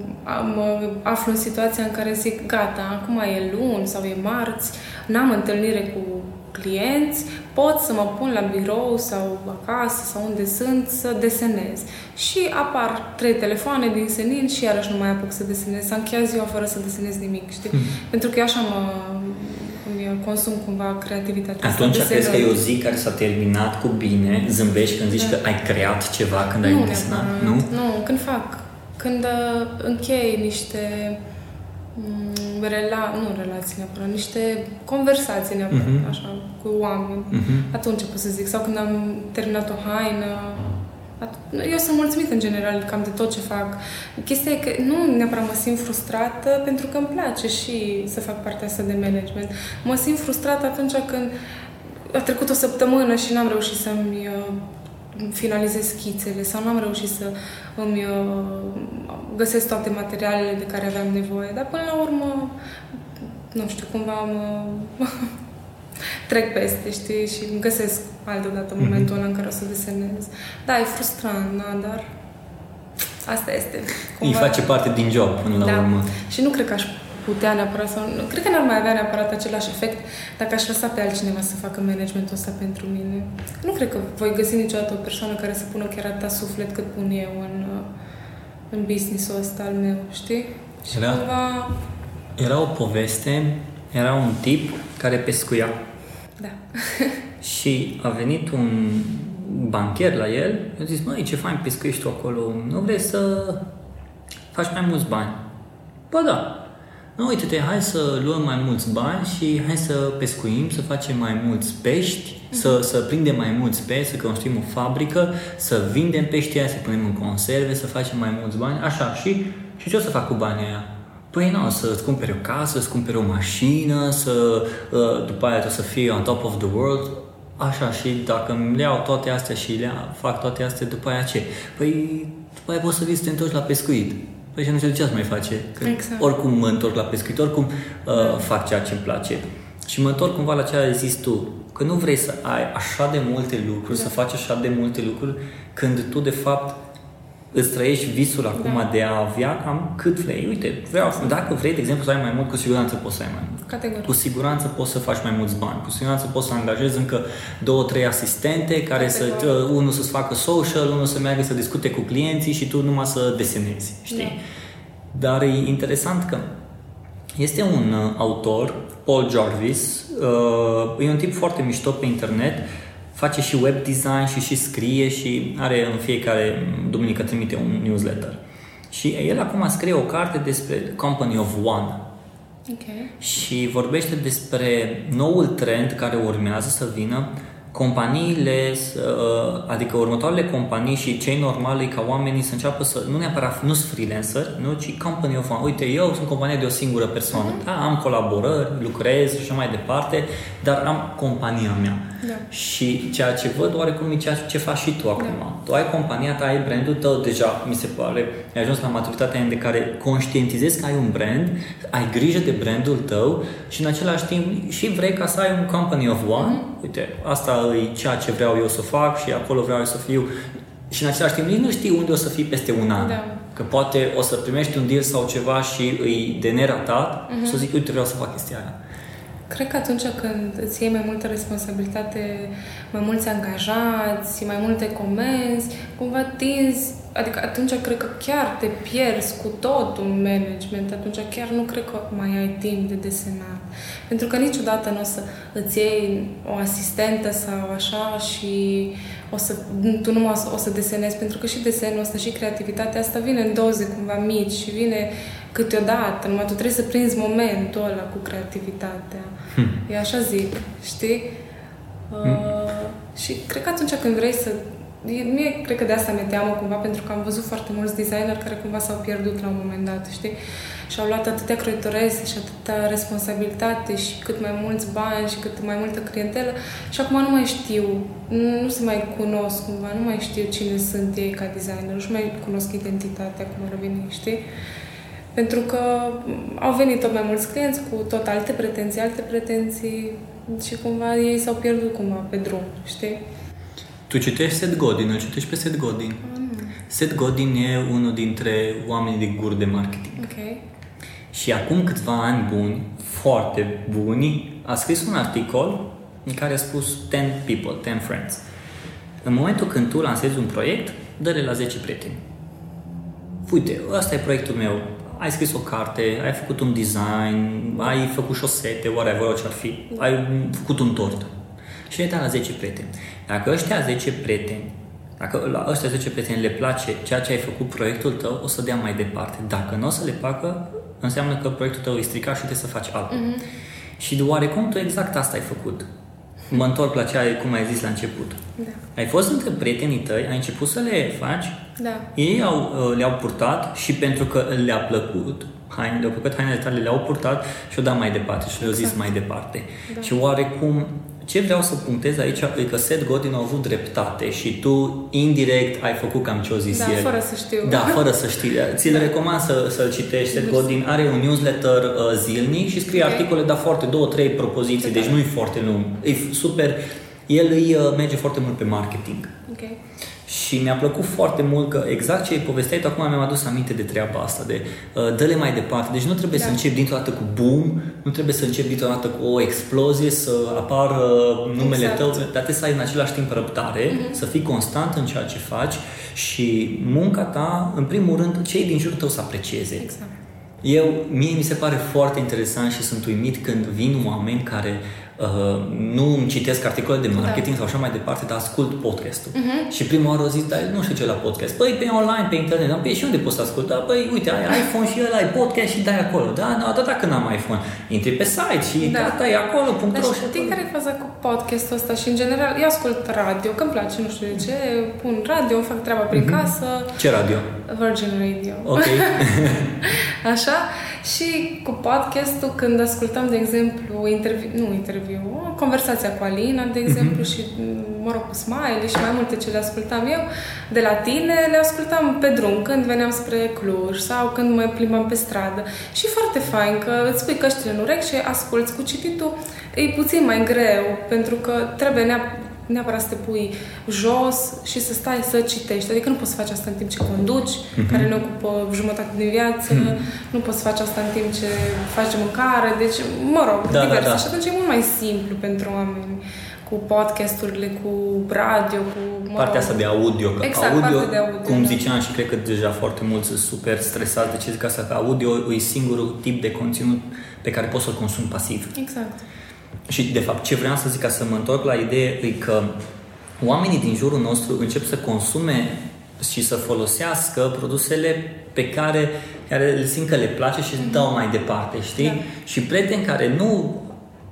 mă aflu în situația în care zic, gata, acum e luni sau e marți, n-am întâlnire cu clienți, pot să mă pun la birou sau acasă sau unde sunt să desenez. Și apar trei telefoane din senin și iarăși nu mai apuc să desenez. Să încheia ziua fără să desenez nimic, știi? Mm. Pentru că eu așa mă, consum cumva creativitatea Atunci asta crezi că e o zi care s-a terminat cu bine, zâmbești când zici da. că ai creat ceva când nu ai desenat? Nu? Nu, când fac. Când uh, închei niște Mm, rela, nu relații neapărat, niște conversații neapărat, uh-huh. așa, cu oameni. Uh-huh. Atunci pot să zic. Sau când am terminat o haină. Eu sunt mulțumit în general cam de tot ce fac. Chestia e că nu neapărat mă simt frustrată pentru că îmi place și să fac partea asta de management. Mă simt frustrată atunci când a trecut o săptămână și n-am reușit să-mi uh, finalizez schițele sau n-am reușit să îmi uh, găsesc toate materialele de care aveam nevoie. Dar până la urmă, nu știu, cumva mă trec peste, știi, și îmi găsesc altă dată mm-hmm. momentul ăla în care o să desenez. Da, e frustrant, da, dar asta este. Cumva... Îi face parte din job până la da. urmă. Și nu cred că aș putea neapărat sau... Nu, cred că n-ar mai avea neapărat același efect dacă aș lăsa pe altcineva să facă managementul ăsta pentru mine. Nu cred că voi găsi niciodată o persoană care să pună chiar atâta suflet cât pun eu în, în business-ul ăsta al meu, știi? Și era, cumva... era o poveste, era un tip care pescuia. Da. și a venit un bancher la el, i-a zis, măi, ce fain pescuiești tu acolo, nu vrei să faci mai mulți bani? Ba da, nu, uite-te, hai să luăm mai mulți bani și hai să pescuim, să facem mai mulți pești, uh-huh. să, să prindem mai mulți pești, să construim o fabrică, să vindem peștii aia, să punem în conserve, să facem mai mulți bani, așa, și, și ce o să fac cu banii aia? Păi nu, să-ți cumperi o casă, să-ți cumperi o mașină, să uh, după aia să fii on top of the world, Așa, și dacă îmi iau toate astea și le fac toate astea, după aia ce? Păi, după aia poți să vii să te întorci la pescuit. Păi și nu știu ce ați mai face. Că exact. Oricum mă întorc la pescuit, oricum uh, da. fac ceea ce îmi place. Și mă întorc cumva la ce ai zis tu, că nu vrei să ai așa de multe lucruri, da. să faci așa de multe lucruri, când tu de fapt îți trăiești visul acum da. de a avea cam cât vrei. Uite, vreau, dacă vrei, de exemplu, să ai mai mult, cu siguranță poți să ai mai mult. Categoric. Cu siguranță poți să faci mai mulți bani. Cu siguranță poți să angajezi încă două, trei asistente care Categoric. să, uh, unul să-ți facă social, unul să meargă să discute cu clienții și tu numai să desenezi, știi? Da. Dar e interesant că este un uh, autor, Paul Jarvis, uh, e un tip foarte mișto pe internet, face și web design și și scrie și are în fiecare duminică trimite un newsletter. Și el acum scrie o carte despre Company of One. Okay. Și vorbește despre noul trend care urmează să vină companiile, uh, adică următoarele companii și cei normali ca oamenii să înceapă să, nu neapărat, nu sunt freelancer, nu, ci company of one. Uite, eu sunt compania de o singură persoană. Uh-huh. Da, am colaborări, lucrez și așa mai departe, dar am compania mea. Da. Și ceea ce văd oarecum e ceea ce faci și tu acum. Da. Tu ai compania ta, ai brandul tău, deja mi se pare, ai ajuns la maturitatea în care conștientizezi că ai un brand, ai grijă de brandul tău și în același timp și vrei ca să ai un company of one. Mm-hmm. Uite, asta e ceea ce vreau eu să fac și acolo vreau eu să fiu. Și în același timp nici nu știi unde o să fii peste un an. Da. Că poate o să primești un deal sau ceva și îi de neratat uh-huh. să zic, uite, vreau să fac chestia aia. Cred că atunci când îți iei mai multă responsabilitate, mai mulți angajați, mai multe comenzi, cumva tinzi, adică atunci cred că chiar te pierzi cu tot un management, atunci chiar nu cred că mai ai timp de desenat. Pentru că niciodată nu o să îți iei o asistentă sau așa și o să, tu nu o să desenezi, pentru că și desenul ăsta și creativitatea asta vine în doze cumva mici și vine câteodată, numai tu trebuie să prinzi momentul ăla cu creativitatea. Hmm. E așa zic, știi? Hmm. Uh, și cred că atunci când vrei să... Mie, cred că de asta mi-e teamă cumva, pentru că am văzut foarte mulți designeri care cumva s-au pierdut la un moment dat, știi? Și au luat atâtea croitorese și atâta responsabilitate și cât mai mulți bani și cât mai multă clientelă și acum nu mai știu, nu se mai cunosc cumva, nu mai știu cine sunt ei ca designer, nu mai cunosc identitatea, cum ar veni, știi? Pentru că au venit tot mai mulți clienți cu tot alte pretenții, alte pretenții și cumva ei s-au pierdut cumva pe drum, știi? Tu citești Seth Godin, îl citești pe Seth Godin. Mm. Seth Godin e unul dintre oamenii de gur de marketing. Okay. Și acum câțiva ani buni, foarte buni, a scris un articol în care a spus 10 people, 10 friends. În momentul când tu lansezi un proiect, dă-le la 10 prieteni. Uite, ăsta e proiectul meu, ai scris o carte, ai făcut un design, ai făcut șosete, whatever, orice ar fi, ai făcut un tort. Și le la 10 prieteni. Dacă ăștia 10 prieteni, dacă la ăștia 10 prieteni le place ceea ce ai făcut proiectul tău, o să dea mai departe. Dacă nu o să le placă, înseamnă că proiectul tău e stricat și trebuie să faci altul. Mm-hmm. Și de oarecum tu exact asta ai făcut. Mă întorc la ceea cum ai zis la început. Da. Ai fost între prietenii tăi, ai început să le faci, da. ei au, uh, le-au purtat și pentru că le-a plăcut, haine, le-au plăcut hainele tale, le-au purtat și o dat mai departe și le-au zis exact. mai departe. Da. Și oarecum ce vreau să punctez aici e că Seth Godin a avut dreptate și tu indirect ai făcut cam ce o zis da, el. fără să știu. Da, fără să știi. Ți-l da. recomand să, să-l citești. Seth Godin are un newsletter uh, zilnic și scrie okay. articole, dar foarte, două, trei propoziții, deci nu e foarte lung. E super. El îi uh, merge foarte mult pe marketing. Okay. Și mi-a plăcut foarte mult că exact ce ai povesteai, acum mi-am adus aminte de treaba asta, de uh, dă-le mai departe. Deci nu trebuie da. să începi dintr-o dată cu boom, nu trebuie să începi dintr-o dată cu o explozie, să apară numele exact. tău, dar trebuie să ai în același timp răbdare, mm-hmm. să fii constant în ceea ce faci și munca ta, în primul rând, cei din jurul tău să aprecieze. Exact. Eu, mie mi se pare foarte interesant și sunt uimit când vin oameni care Uh, nu îmi citesc articole de da. marketing da. sau așa mai departe, dar ascult podcastul. Uh-huh. Și prima oară o zis, dar nu știu ce la podcast. Păi pe online, pe internet, dar pe și unde poți să ascult? Da, păi uite, ai iPhone și el ai podcast și dai acolo. Da, da, da, dacă n-am iPhone, intri pe site și da. gata, e acolo, punct Dar știi care e faza cu podcastul ăsta? Și în general, eu ascult radio, că îmi place, nu știu de ce, pun radio, fac treaba prin uh-huh. casă. Ce radio? Virgin Radio. Ok. așa? Și cu podcastul, când ascultam, de exemplu, interviu, nu interviu, conversația cu Alina, de exemplu, mm-hmm. și, mă rog, cu Smiley și mai multe ce le ascultam eu, de la tine, le ascultam pe drum, când veneam spre Cluj sau când mă plimbam pe stradă. Și foarte fain că îți pui căștile în urechi și asculți cu cititul. E puțin mai greu, pentru că trebuie neapărat neapărat să te pui jos și să stai să citești. Adică nu poți să faci asta în timp ce conduci, mm-hmm. care ne ocupă jumătate din viață, mm-hmm. nu poți să faci asta în timp ce faci mâncare, deci, mă rog, da, divers. Da, da. Și atunci e mult mai simplu pentru oameni cu podcasturile, cu radio, cu... Mă partea asta de audio. Că exact, audio, de audio. Cum ziceam și cred că deja foarte mulți sunt super stresați de ce zic asta, că audio e singurul tip de conținut pe care poți să-l consumi pasiv. Exact. Și, de fapt, ce vreau să zic ca să mă întorc la idee e că oamenii din jurul nostru încep să consume și să folosească produsele pe care, care le simt că le place și mm-hmm. dau mai departe, știi? Da. Și prieteni care nu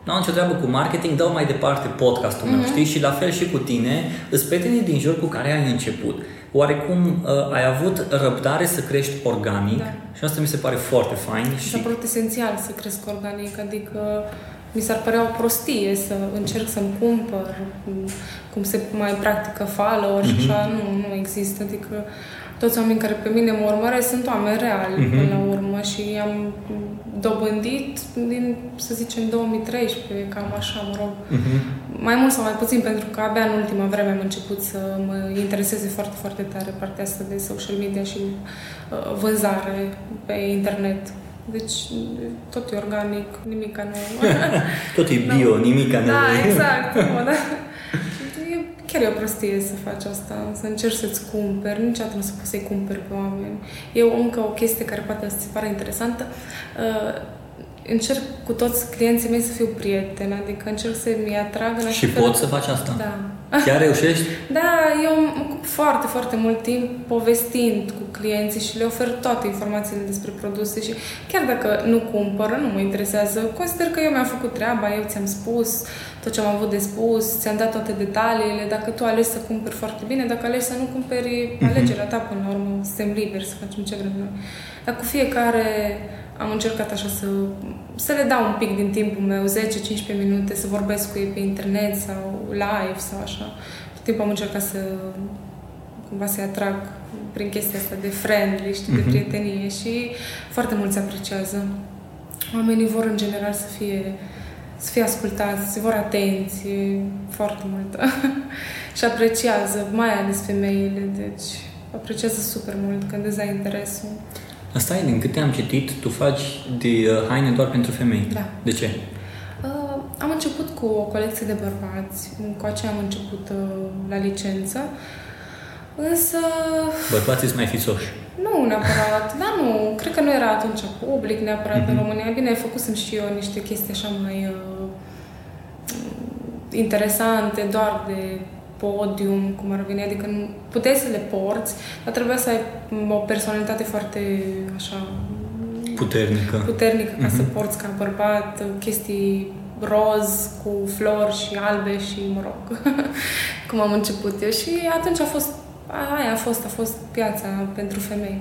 nu au nicio treabă cu marketing, dau mai departe podcastul meu, mm-hmm. știi? Și la fel și cu tine, îți prietenii din jur cu care ai început. Oarecum uh, ai avut răbdare să crești organic da. și asta mi se pare foarte fain. Și, și... esențial să cresc organic, adică mi s-ar părea o prostie să încerc să-mi cumpăr cum se mai practică follow și mm-hmm. așa, nu, nu există. Adică toți oamenii care pe mine mă urmăresc sunt oameni reali mm-hmm. până la urmă și am dobândit din, să zicem, 2013, cam așa, mă rog. Mm-hmm. Mai mult sau mai puțin, pentru că abia în ultima vreme am început să mă intereseze foarte, foarte tare partea asta de social media și uh, vânzare pe internet. Deci tot e organic, nimica nu... tot e bio, no. nimica nu... Da, exact. Nu, da. Chiar e o prostie să faci asta, să încerci să-ți cumperi, niciodată nu să poți să-i cumperi pe oameni. Eu încă o chestie care poate să ți pare interesantă, uh, încerc cu toți clienții mei să fiu prieten, adică încerc să-mi atrag în Și poți să faci asta? Da. Chiar reușești? da, eu mă ocup foarte, foarte mult timp povestind cu clienții și le ofer toate informațiile despre produse și chiar dacă nu cumpără, nu mă interesează, consider că eu mi-am făcut treaba, eu ți-am spus tot ce am avut de spus, ți-am dat toate detaliile, dacă tu alegi să cumperi foarte bine, dacă alegi să nu cumperi, uh-huh. alegerea ta până la urmă, suntem liberi să facem ce vrem noi. Dar cu fiecare am încercat așa să, să le dau un pic din timpul meu, 10-15 minute, să vorbesc cu ei pe internet sau live sau așa. Tot timpul am încercat să cumva să-i atrag prin chestia asta de friendly, știi, uh-huh. de mhm. prietenie și foarte mulți apreciază. Oamenii vor în general să fie să fie ascultați, vor atenție foarte multă și apreciază, mai ales femeile, deci apreciază super mult când îți ai interesul. Asta e, din câte am citit, tu faci de uh, haine doar pentru femei. Da. De ce? Uh, am început cu o colecție de bărbați, cu aceea am început uh, la licență, însă... Bărbații sunt mai fițoși. Nu neapărat, dar nu, cred că nu era atunci public neapărat mm-hmm. în România. Bine, făcusem și eu niște chestii așa mai uh, interesante, doar de podium, cum ar veni, adică nu, puteai să le porți, dar trebuia să ai o personalitate foarte așa puternică, puternică ca mm-hmm. să porți ca bărbat chestii roz cu flori și albe și, mă rog, cum am început eu. Și atunci a fost aia a fost, a fost piața pentru femei.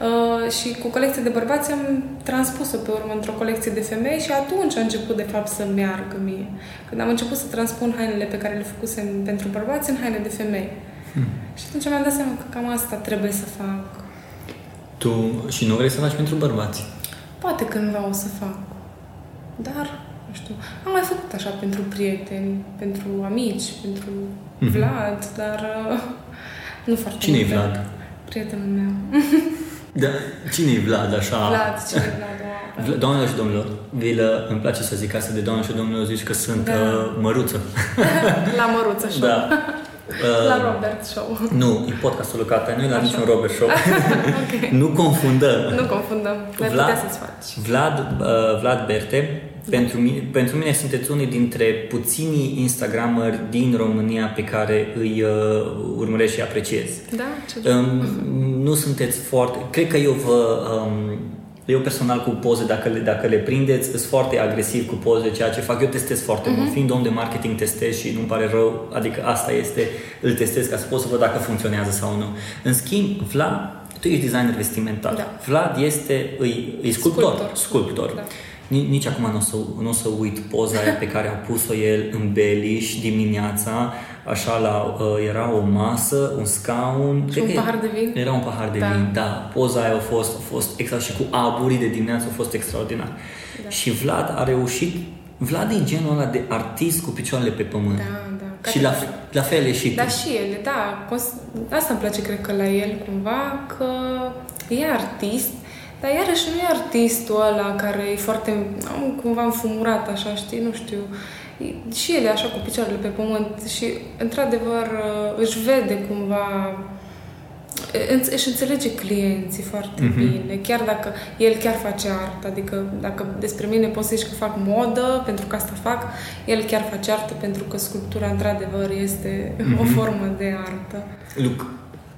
Uh, și cu colecția de bărbați am transpus-o pe urmă într-o colecție de femei și atunci a început, de fapt, să meargă mie. Când am început să transpun hainele pe care le făcusem pentru bărbați în haine de femei. Hmm. Și atunci mi-am dat seama că cam asta trebuie să fac. Tu și nu vrei să faci pentru bărbați? Poate cândva o să fac. Dar, nu știu, am mai făcut așa pentru prieteni, pentru amici, pentru mm-hmm. Vlad, dar uh, nu foarte Cine e Vlad? Prietenul meu. Da, cine e Vlad, așa? Vlad, cine e Vlad? Vlad doamnelor și domnilor, Vilă, îmi place să zic asta de doamnelor și domnilor, zici că sunt da. uh, măruță. La măruță show. Da. Uh, la Robert Show. Nu, e podcastul lui Cata, nu e la Așa. niciun Robert Show. okay. nu confundăm. Nu confundăm, Vlad, putea să-ți faci. Vlad, uh, Vlad Berte, pentru mine, pentru mine sunteți unii dintre puținii Instagrameri din România pe care îi uh, urmăresc și apreciez. Da, ce um, Nu sunteți foarte... Cred că eu vă... Um, eu personal cu poze, dacă le, dacă le prindeți, sunt foarte agresiv cu poze, ceea ce fac. Eu testez foarte uh-huh. mult. Fiind om de marketing, testez și nu-mi pare rău. Adică asta este, îl testez ca să pot să văd dacă funcționează sau nu. În schimb, Vlad, tu ești designer vestimentar. Da. Vlad este, îi, îi sculptor. Sculptor. sculptor. Da nici acum nu o să, nu o să uit poza aia pe care a pus-o el în Beliș dimineața, așa la, uh, era o masă, un scaun. Și un pahar de vin? Era un pahar de da. vin, da. Poza aia a fost, a fost exact și cu aburii de dimineață a fost extraordinar. Da. Și Vlad a reușit, Vlad e genul ăla de artist cu picioarele pe pământ. Da, da. Și la, la fel e și Da, și el, da. Asta îmi place, cred că, la el, cumva, că e artist, dar iarăși nu e artistul ăla care e foarte, cumva înfumurat așa, știi, nu știu. Și el e așa cu picioarele pe pământ și, într-adevăr, își vede cumva își înțelege clienții foarte mm-hmm. bine, chiar dacă el chiar face artă, adică dacă despre mine poți să zici că fac modă, pentru că asta fac, el chiar face artă pentru că sculptura într-adevăr este mm-hmm. o formă de artă. Luc,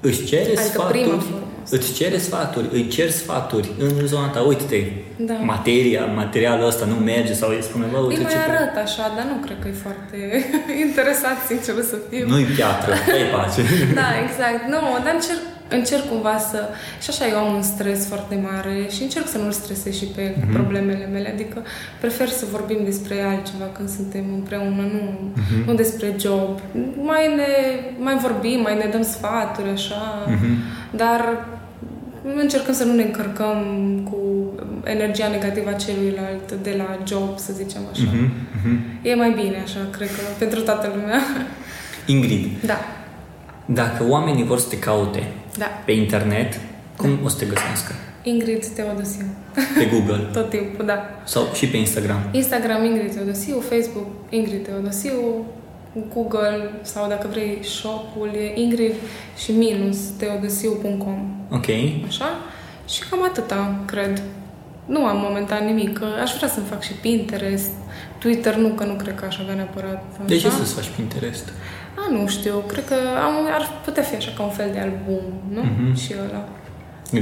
își cere adică sfaturi, prima formă îți cere sfaturi, îi cer sfaturi în zona ta. Uite-te, da. materia, materialul ăsta nu merge sau îi spune, bă, uite îi mai ce... arăt așa, dar nu cred că e foarte interesat, sincer să fiu. Nu-i piatră, ai pace. da, exact. Nu, dar încerc, încerc cumva să... Și așa eu am un stres foarte mare și încerc să nu-l stresez și pe el cu Mhm. problemele mele. Adică prefer să vorbim despre altceva când suntem împreună, nu, Mhm. nu despre job. Mai ne mai vorbim, mai ne dăm sfaturi, așa, Mhm. dar încercăm să nu ne încărcăm cu energia negativă a celuilalt de la job, să zicem așa. Mhm. Mhm. E mai bine așa, cred că, pentru toată lumea. Ingrid, Da, dacă oamenii vor să te caute da. pe internet, cum o să te găsească? Ingrid Teodosiu. Pe Google Tot timpul, da. sau și pe Instagram? Instagram Ingrid Teodosiu, Facebook Ingrid Teodosiu, Google sau dacă vrei shop-ul e Ingrid și minus teodosiu.com. Ok. Așa? Și cam atâta, cred. Nu am momentan nimic. că Aș vrea să-mi fac și Pinterest, Twitter nu, că nu cred că aș avea neapărat. De ce așa. să-ți faci Pinterest? A, nu știu. Cred că am, ar putea fi așa ca un fel de album, nu? Mhm. Și ăla.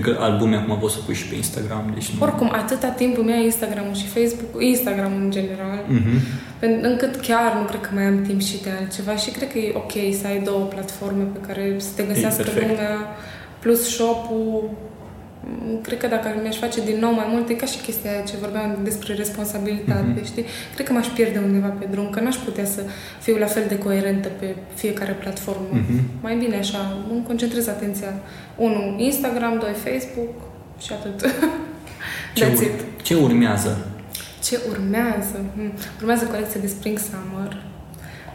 Că albume acum poți să pui și pe Instagram, deci nu... Oricum, atâta timp îmi ia Instagram și Facebook, Instagram în general, Mhm. Pen- încât chiar nu cred că mai am timp și de altceva și cred că e ok să ai două platforme pe care să te găsească perfect. lumea, plus shop-ul. Mm, Cred că dacă mi-aș face din nou mai multe, e ca și chestia aia ce vorbeam despre responsabilitate, Mhm. știi? Cred că m-aș pierde undeva pe drum, că n-aș putea să fiu la fel de coerentă pe fiecare platformă. Mhm. Mai bine așa, îmi concentrez atenția. Unu, Instagram, doi, Facebook și atât. Ce, That's ur- it. ce urmează? Ce urmează? Hmm. Urmează colecția de Spring Summer,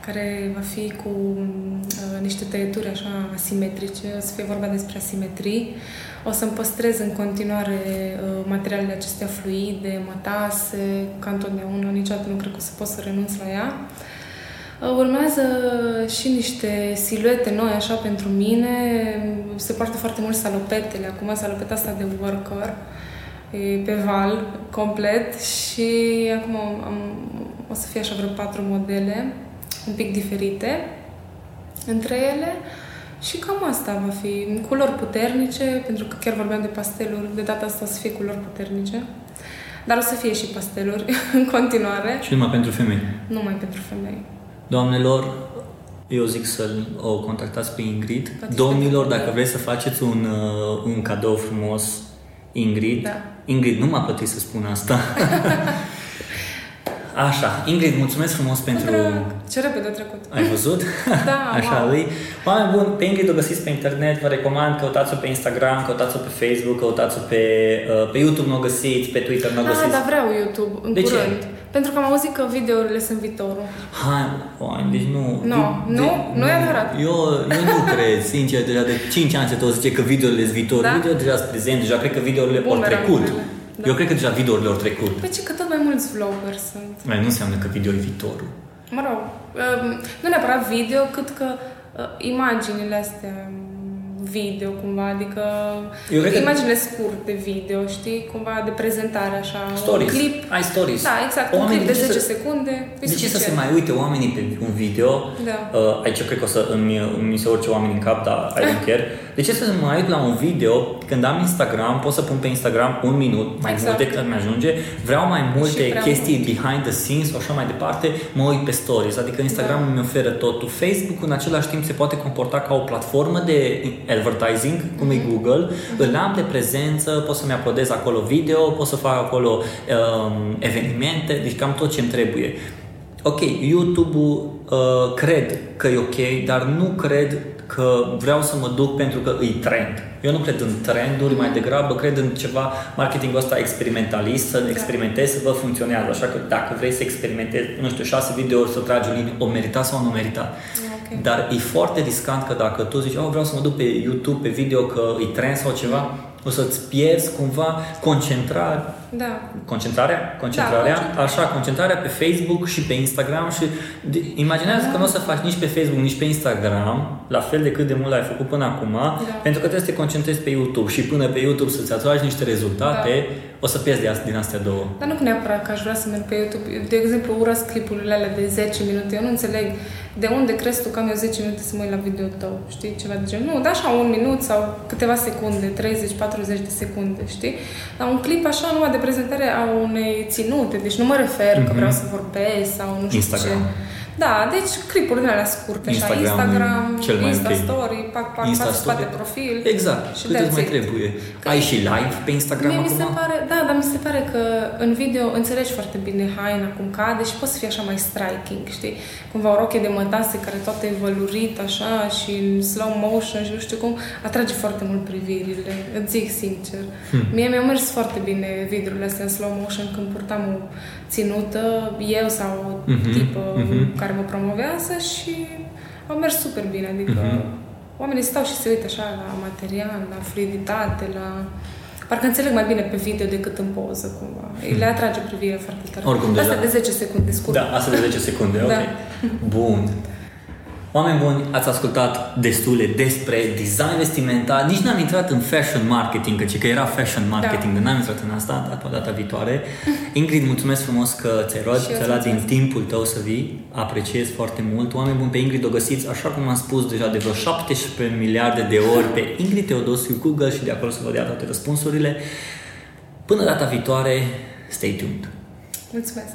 care va fi cu uh, niște tăieturi așa asimetrice, o să fie vorba despre asimetrii. O să-mi păstrez în continuare uh, materialele acestea fluide, mătase, ca întotdeauna, niciodată nu cred că o să pot să renunț la ea. Uh, Urmează și niște siluete noi, așa, pentru mine. Se poartă foarte mult salopetele. Acum salopeta asta de worker e pe val, complet. Și acum am, o să fie așa vreo patru modele, un pic diferite între ele. Și cam asta va fi. Culori puternice, pentru că chiar vorbeam de pasteluri. De data asta o să fie culori puternice. Dar o să fie și pasteluri în continuare, Și numai pentru femei. numai pentru femei. Doamnelor, eu zic să o contactați pe Ingrid. Poate Domnilor, fi pe dacă vreți să faceți un, uh, un cadou frumos, Ingrid. Da. Ingrid, nu m-a plătit să spun asta. Așa, Ingrid, mulțumesc frumos pentru... Drag. Ce repede a trecut. Ai văzut? Da, Așa wow. lui. Oameni buni, pe Ingrid o găsiți pe internet, vă recomand, căutați-o pe Instagram, căutați-o pe Facebook, căutați-o pe, uh, pe YouTube, nu o găsiți, pe Twitter nu o Ah, găsiți. dar vreau YouTube în De ce? Curând. Pentru că am auzit că videourile sunt viitorul. Hai, oameni, deci nu... Nu, nu? Nu e adevărat. Eu, eu nu cred, sincer, deja de 5 ani se tot zice că videourile sunt viitor. Da? Video deja sunt prezent, deja cred că videourile au Bumerangurile, trecut. da. Eu cred că deja videourile au trecut. Păi ce că tot mai mulți vloggers sunt. Mai nu înseamnă că video e viitorul. Mă rog, um, nu neapărat video, cât că uh, imaginile astea um, video cumva, adică Eu cred că- imaginile scurte video, știi, cumva de prezentare așa, Stories. un clip. Ai stories. Da, exact, un Oamenii clip de ce 10 să- secunde. e De ce să se suficient. mai uite oamenii pe un video? Da. Uh, aici cred că o să îmi, mi se urce oamenii în cap, dar I don't care. De ce să se mai uit la un video când am Instagram, pot să pun pe Instagram un minut, mai Exact. mult decât mi ajunge, vreau mai multe prea chestii mult. behind the scenes sau așa mai departe, mă uit pe stories. Adică Instagram Da. mi oferă totul. Facebook în același timp se poate comporta ca o platformă de advertising, cum Mhm. e Google. Îl am de prezență, pot să-mi uploadez acolo video, pot să fac acolo um, evenimente, deci cam tot ce-mi trebuie. Ok, YouTube-ul uh, cred că e ok, dar nu cred că vreau să mă duc pentru că îi trend. Eu nu cred în trenduri, mai degrabă cred în ceva marketingul ăsta experimentalist, să experimentez, să vă funcționează. Așa că dacă vrei să experimentezi, nu știu, șase videouri să tragi o linie, o merita sau nu merita. Ok. Dar e foarte riscant că dacă tu zici, oh, vreau să mă duc pe YouTube, pe video, că e trend sau ceva, o să-ți pierzi cumva concentrarea Da. Concentrarea? Concentrarea? Da, Așa, concentrarea pe Facebook și pe Instagram și de, imaginează Da. că nu o să faci nici pe Facebook, nici pe Instagram, la fel de cât de mult l-ai făcut până acum, pentru că trebuie să te concentrezi pe YouTube și până pe YouTube să-ți atragi niște rezultate, Da. O să pierzi de asta, din astea două. Dar nu neapărat că aș vrea să merg pe YouTube. De exemplu, urăsc clipurile alea de 10 minute. Eu nu înțeleg de unde crezi tu că am eu 10 minute să mă uit la video tău, știi? Ceva de genul. Nu, da așa un minut sau câteva secunde, 30-40 de secunde, știi? Dar un clip așa numai de prezentare a unei ținute. Deci nu mă refer că Mhm. vreau să vorbesc sau nu știu Instagram. ce. Da, deci clipuri din alea scurte, Instagram, așa, Instagram, cel mai Insta întâi. Story, pac, pac, Insta față, spate, Story. profil. Exact. Și Cât îți that's mai it. trebuie? Ai și live pe Instagram Mie mi se acum? pare, da, dar mi se pare că în video înțelegi foarte bine haina cum cade și poți să fii așa mai striking, știi? Cumva o roche de mătase care toată e vălurit așa și în slow motion și nu știu cum, atrage foarte mult privirile, îți zic sincer. Hmm. Mie mi-au mers foarte bine videourile astea în slow motion când purtam o ținută, eu sau o Mhm, tipă mhm. care mă promovează și au mers super bine, adică Mhm. oamenii stau și se uită așa la material, la fluiditate, la... Parcă înțeleg mai bine pe video decât în poză, cumva. Le atrage privirea foarte tare. Oricum, Asta deja- de 10 secunde, scurt. Da, asta de 10 secunde, Da. ok. Bun. Oameni buni, ați ascultat destule despre design vestimentar. Nici n-am intrat în fashion marketing, căci că era fashion marketing, Da. dar n-am intrat în asta, dar pe data viitoare. Ingrid, mulțumesc frumos că ți-ai luat, Și eu ți-ai îți luat din mulțumesc. timpul tău să vii. Apreciez foarte mult. Oameni buni, pe Ingrid o găsiți, așa cum am spus deja, de vreo 17 miliarde de ori pe Ingrid Teodosiu Google și de acolo să vă dea toate răspunsurile. Până data viitoare, stay tuned! Mulțumesc!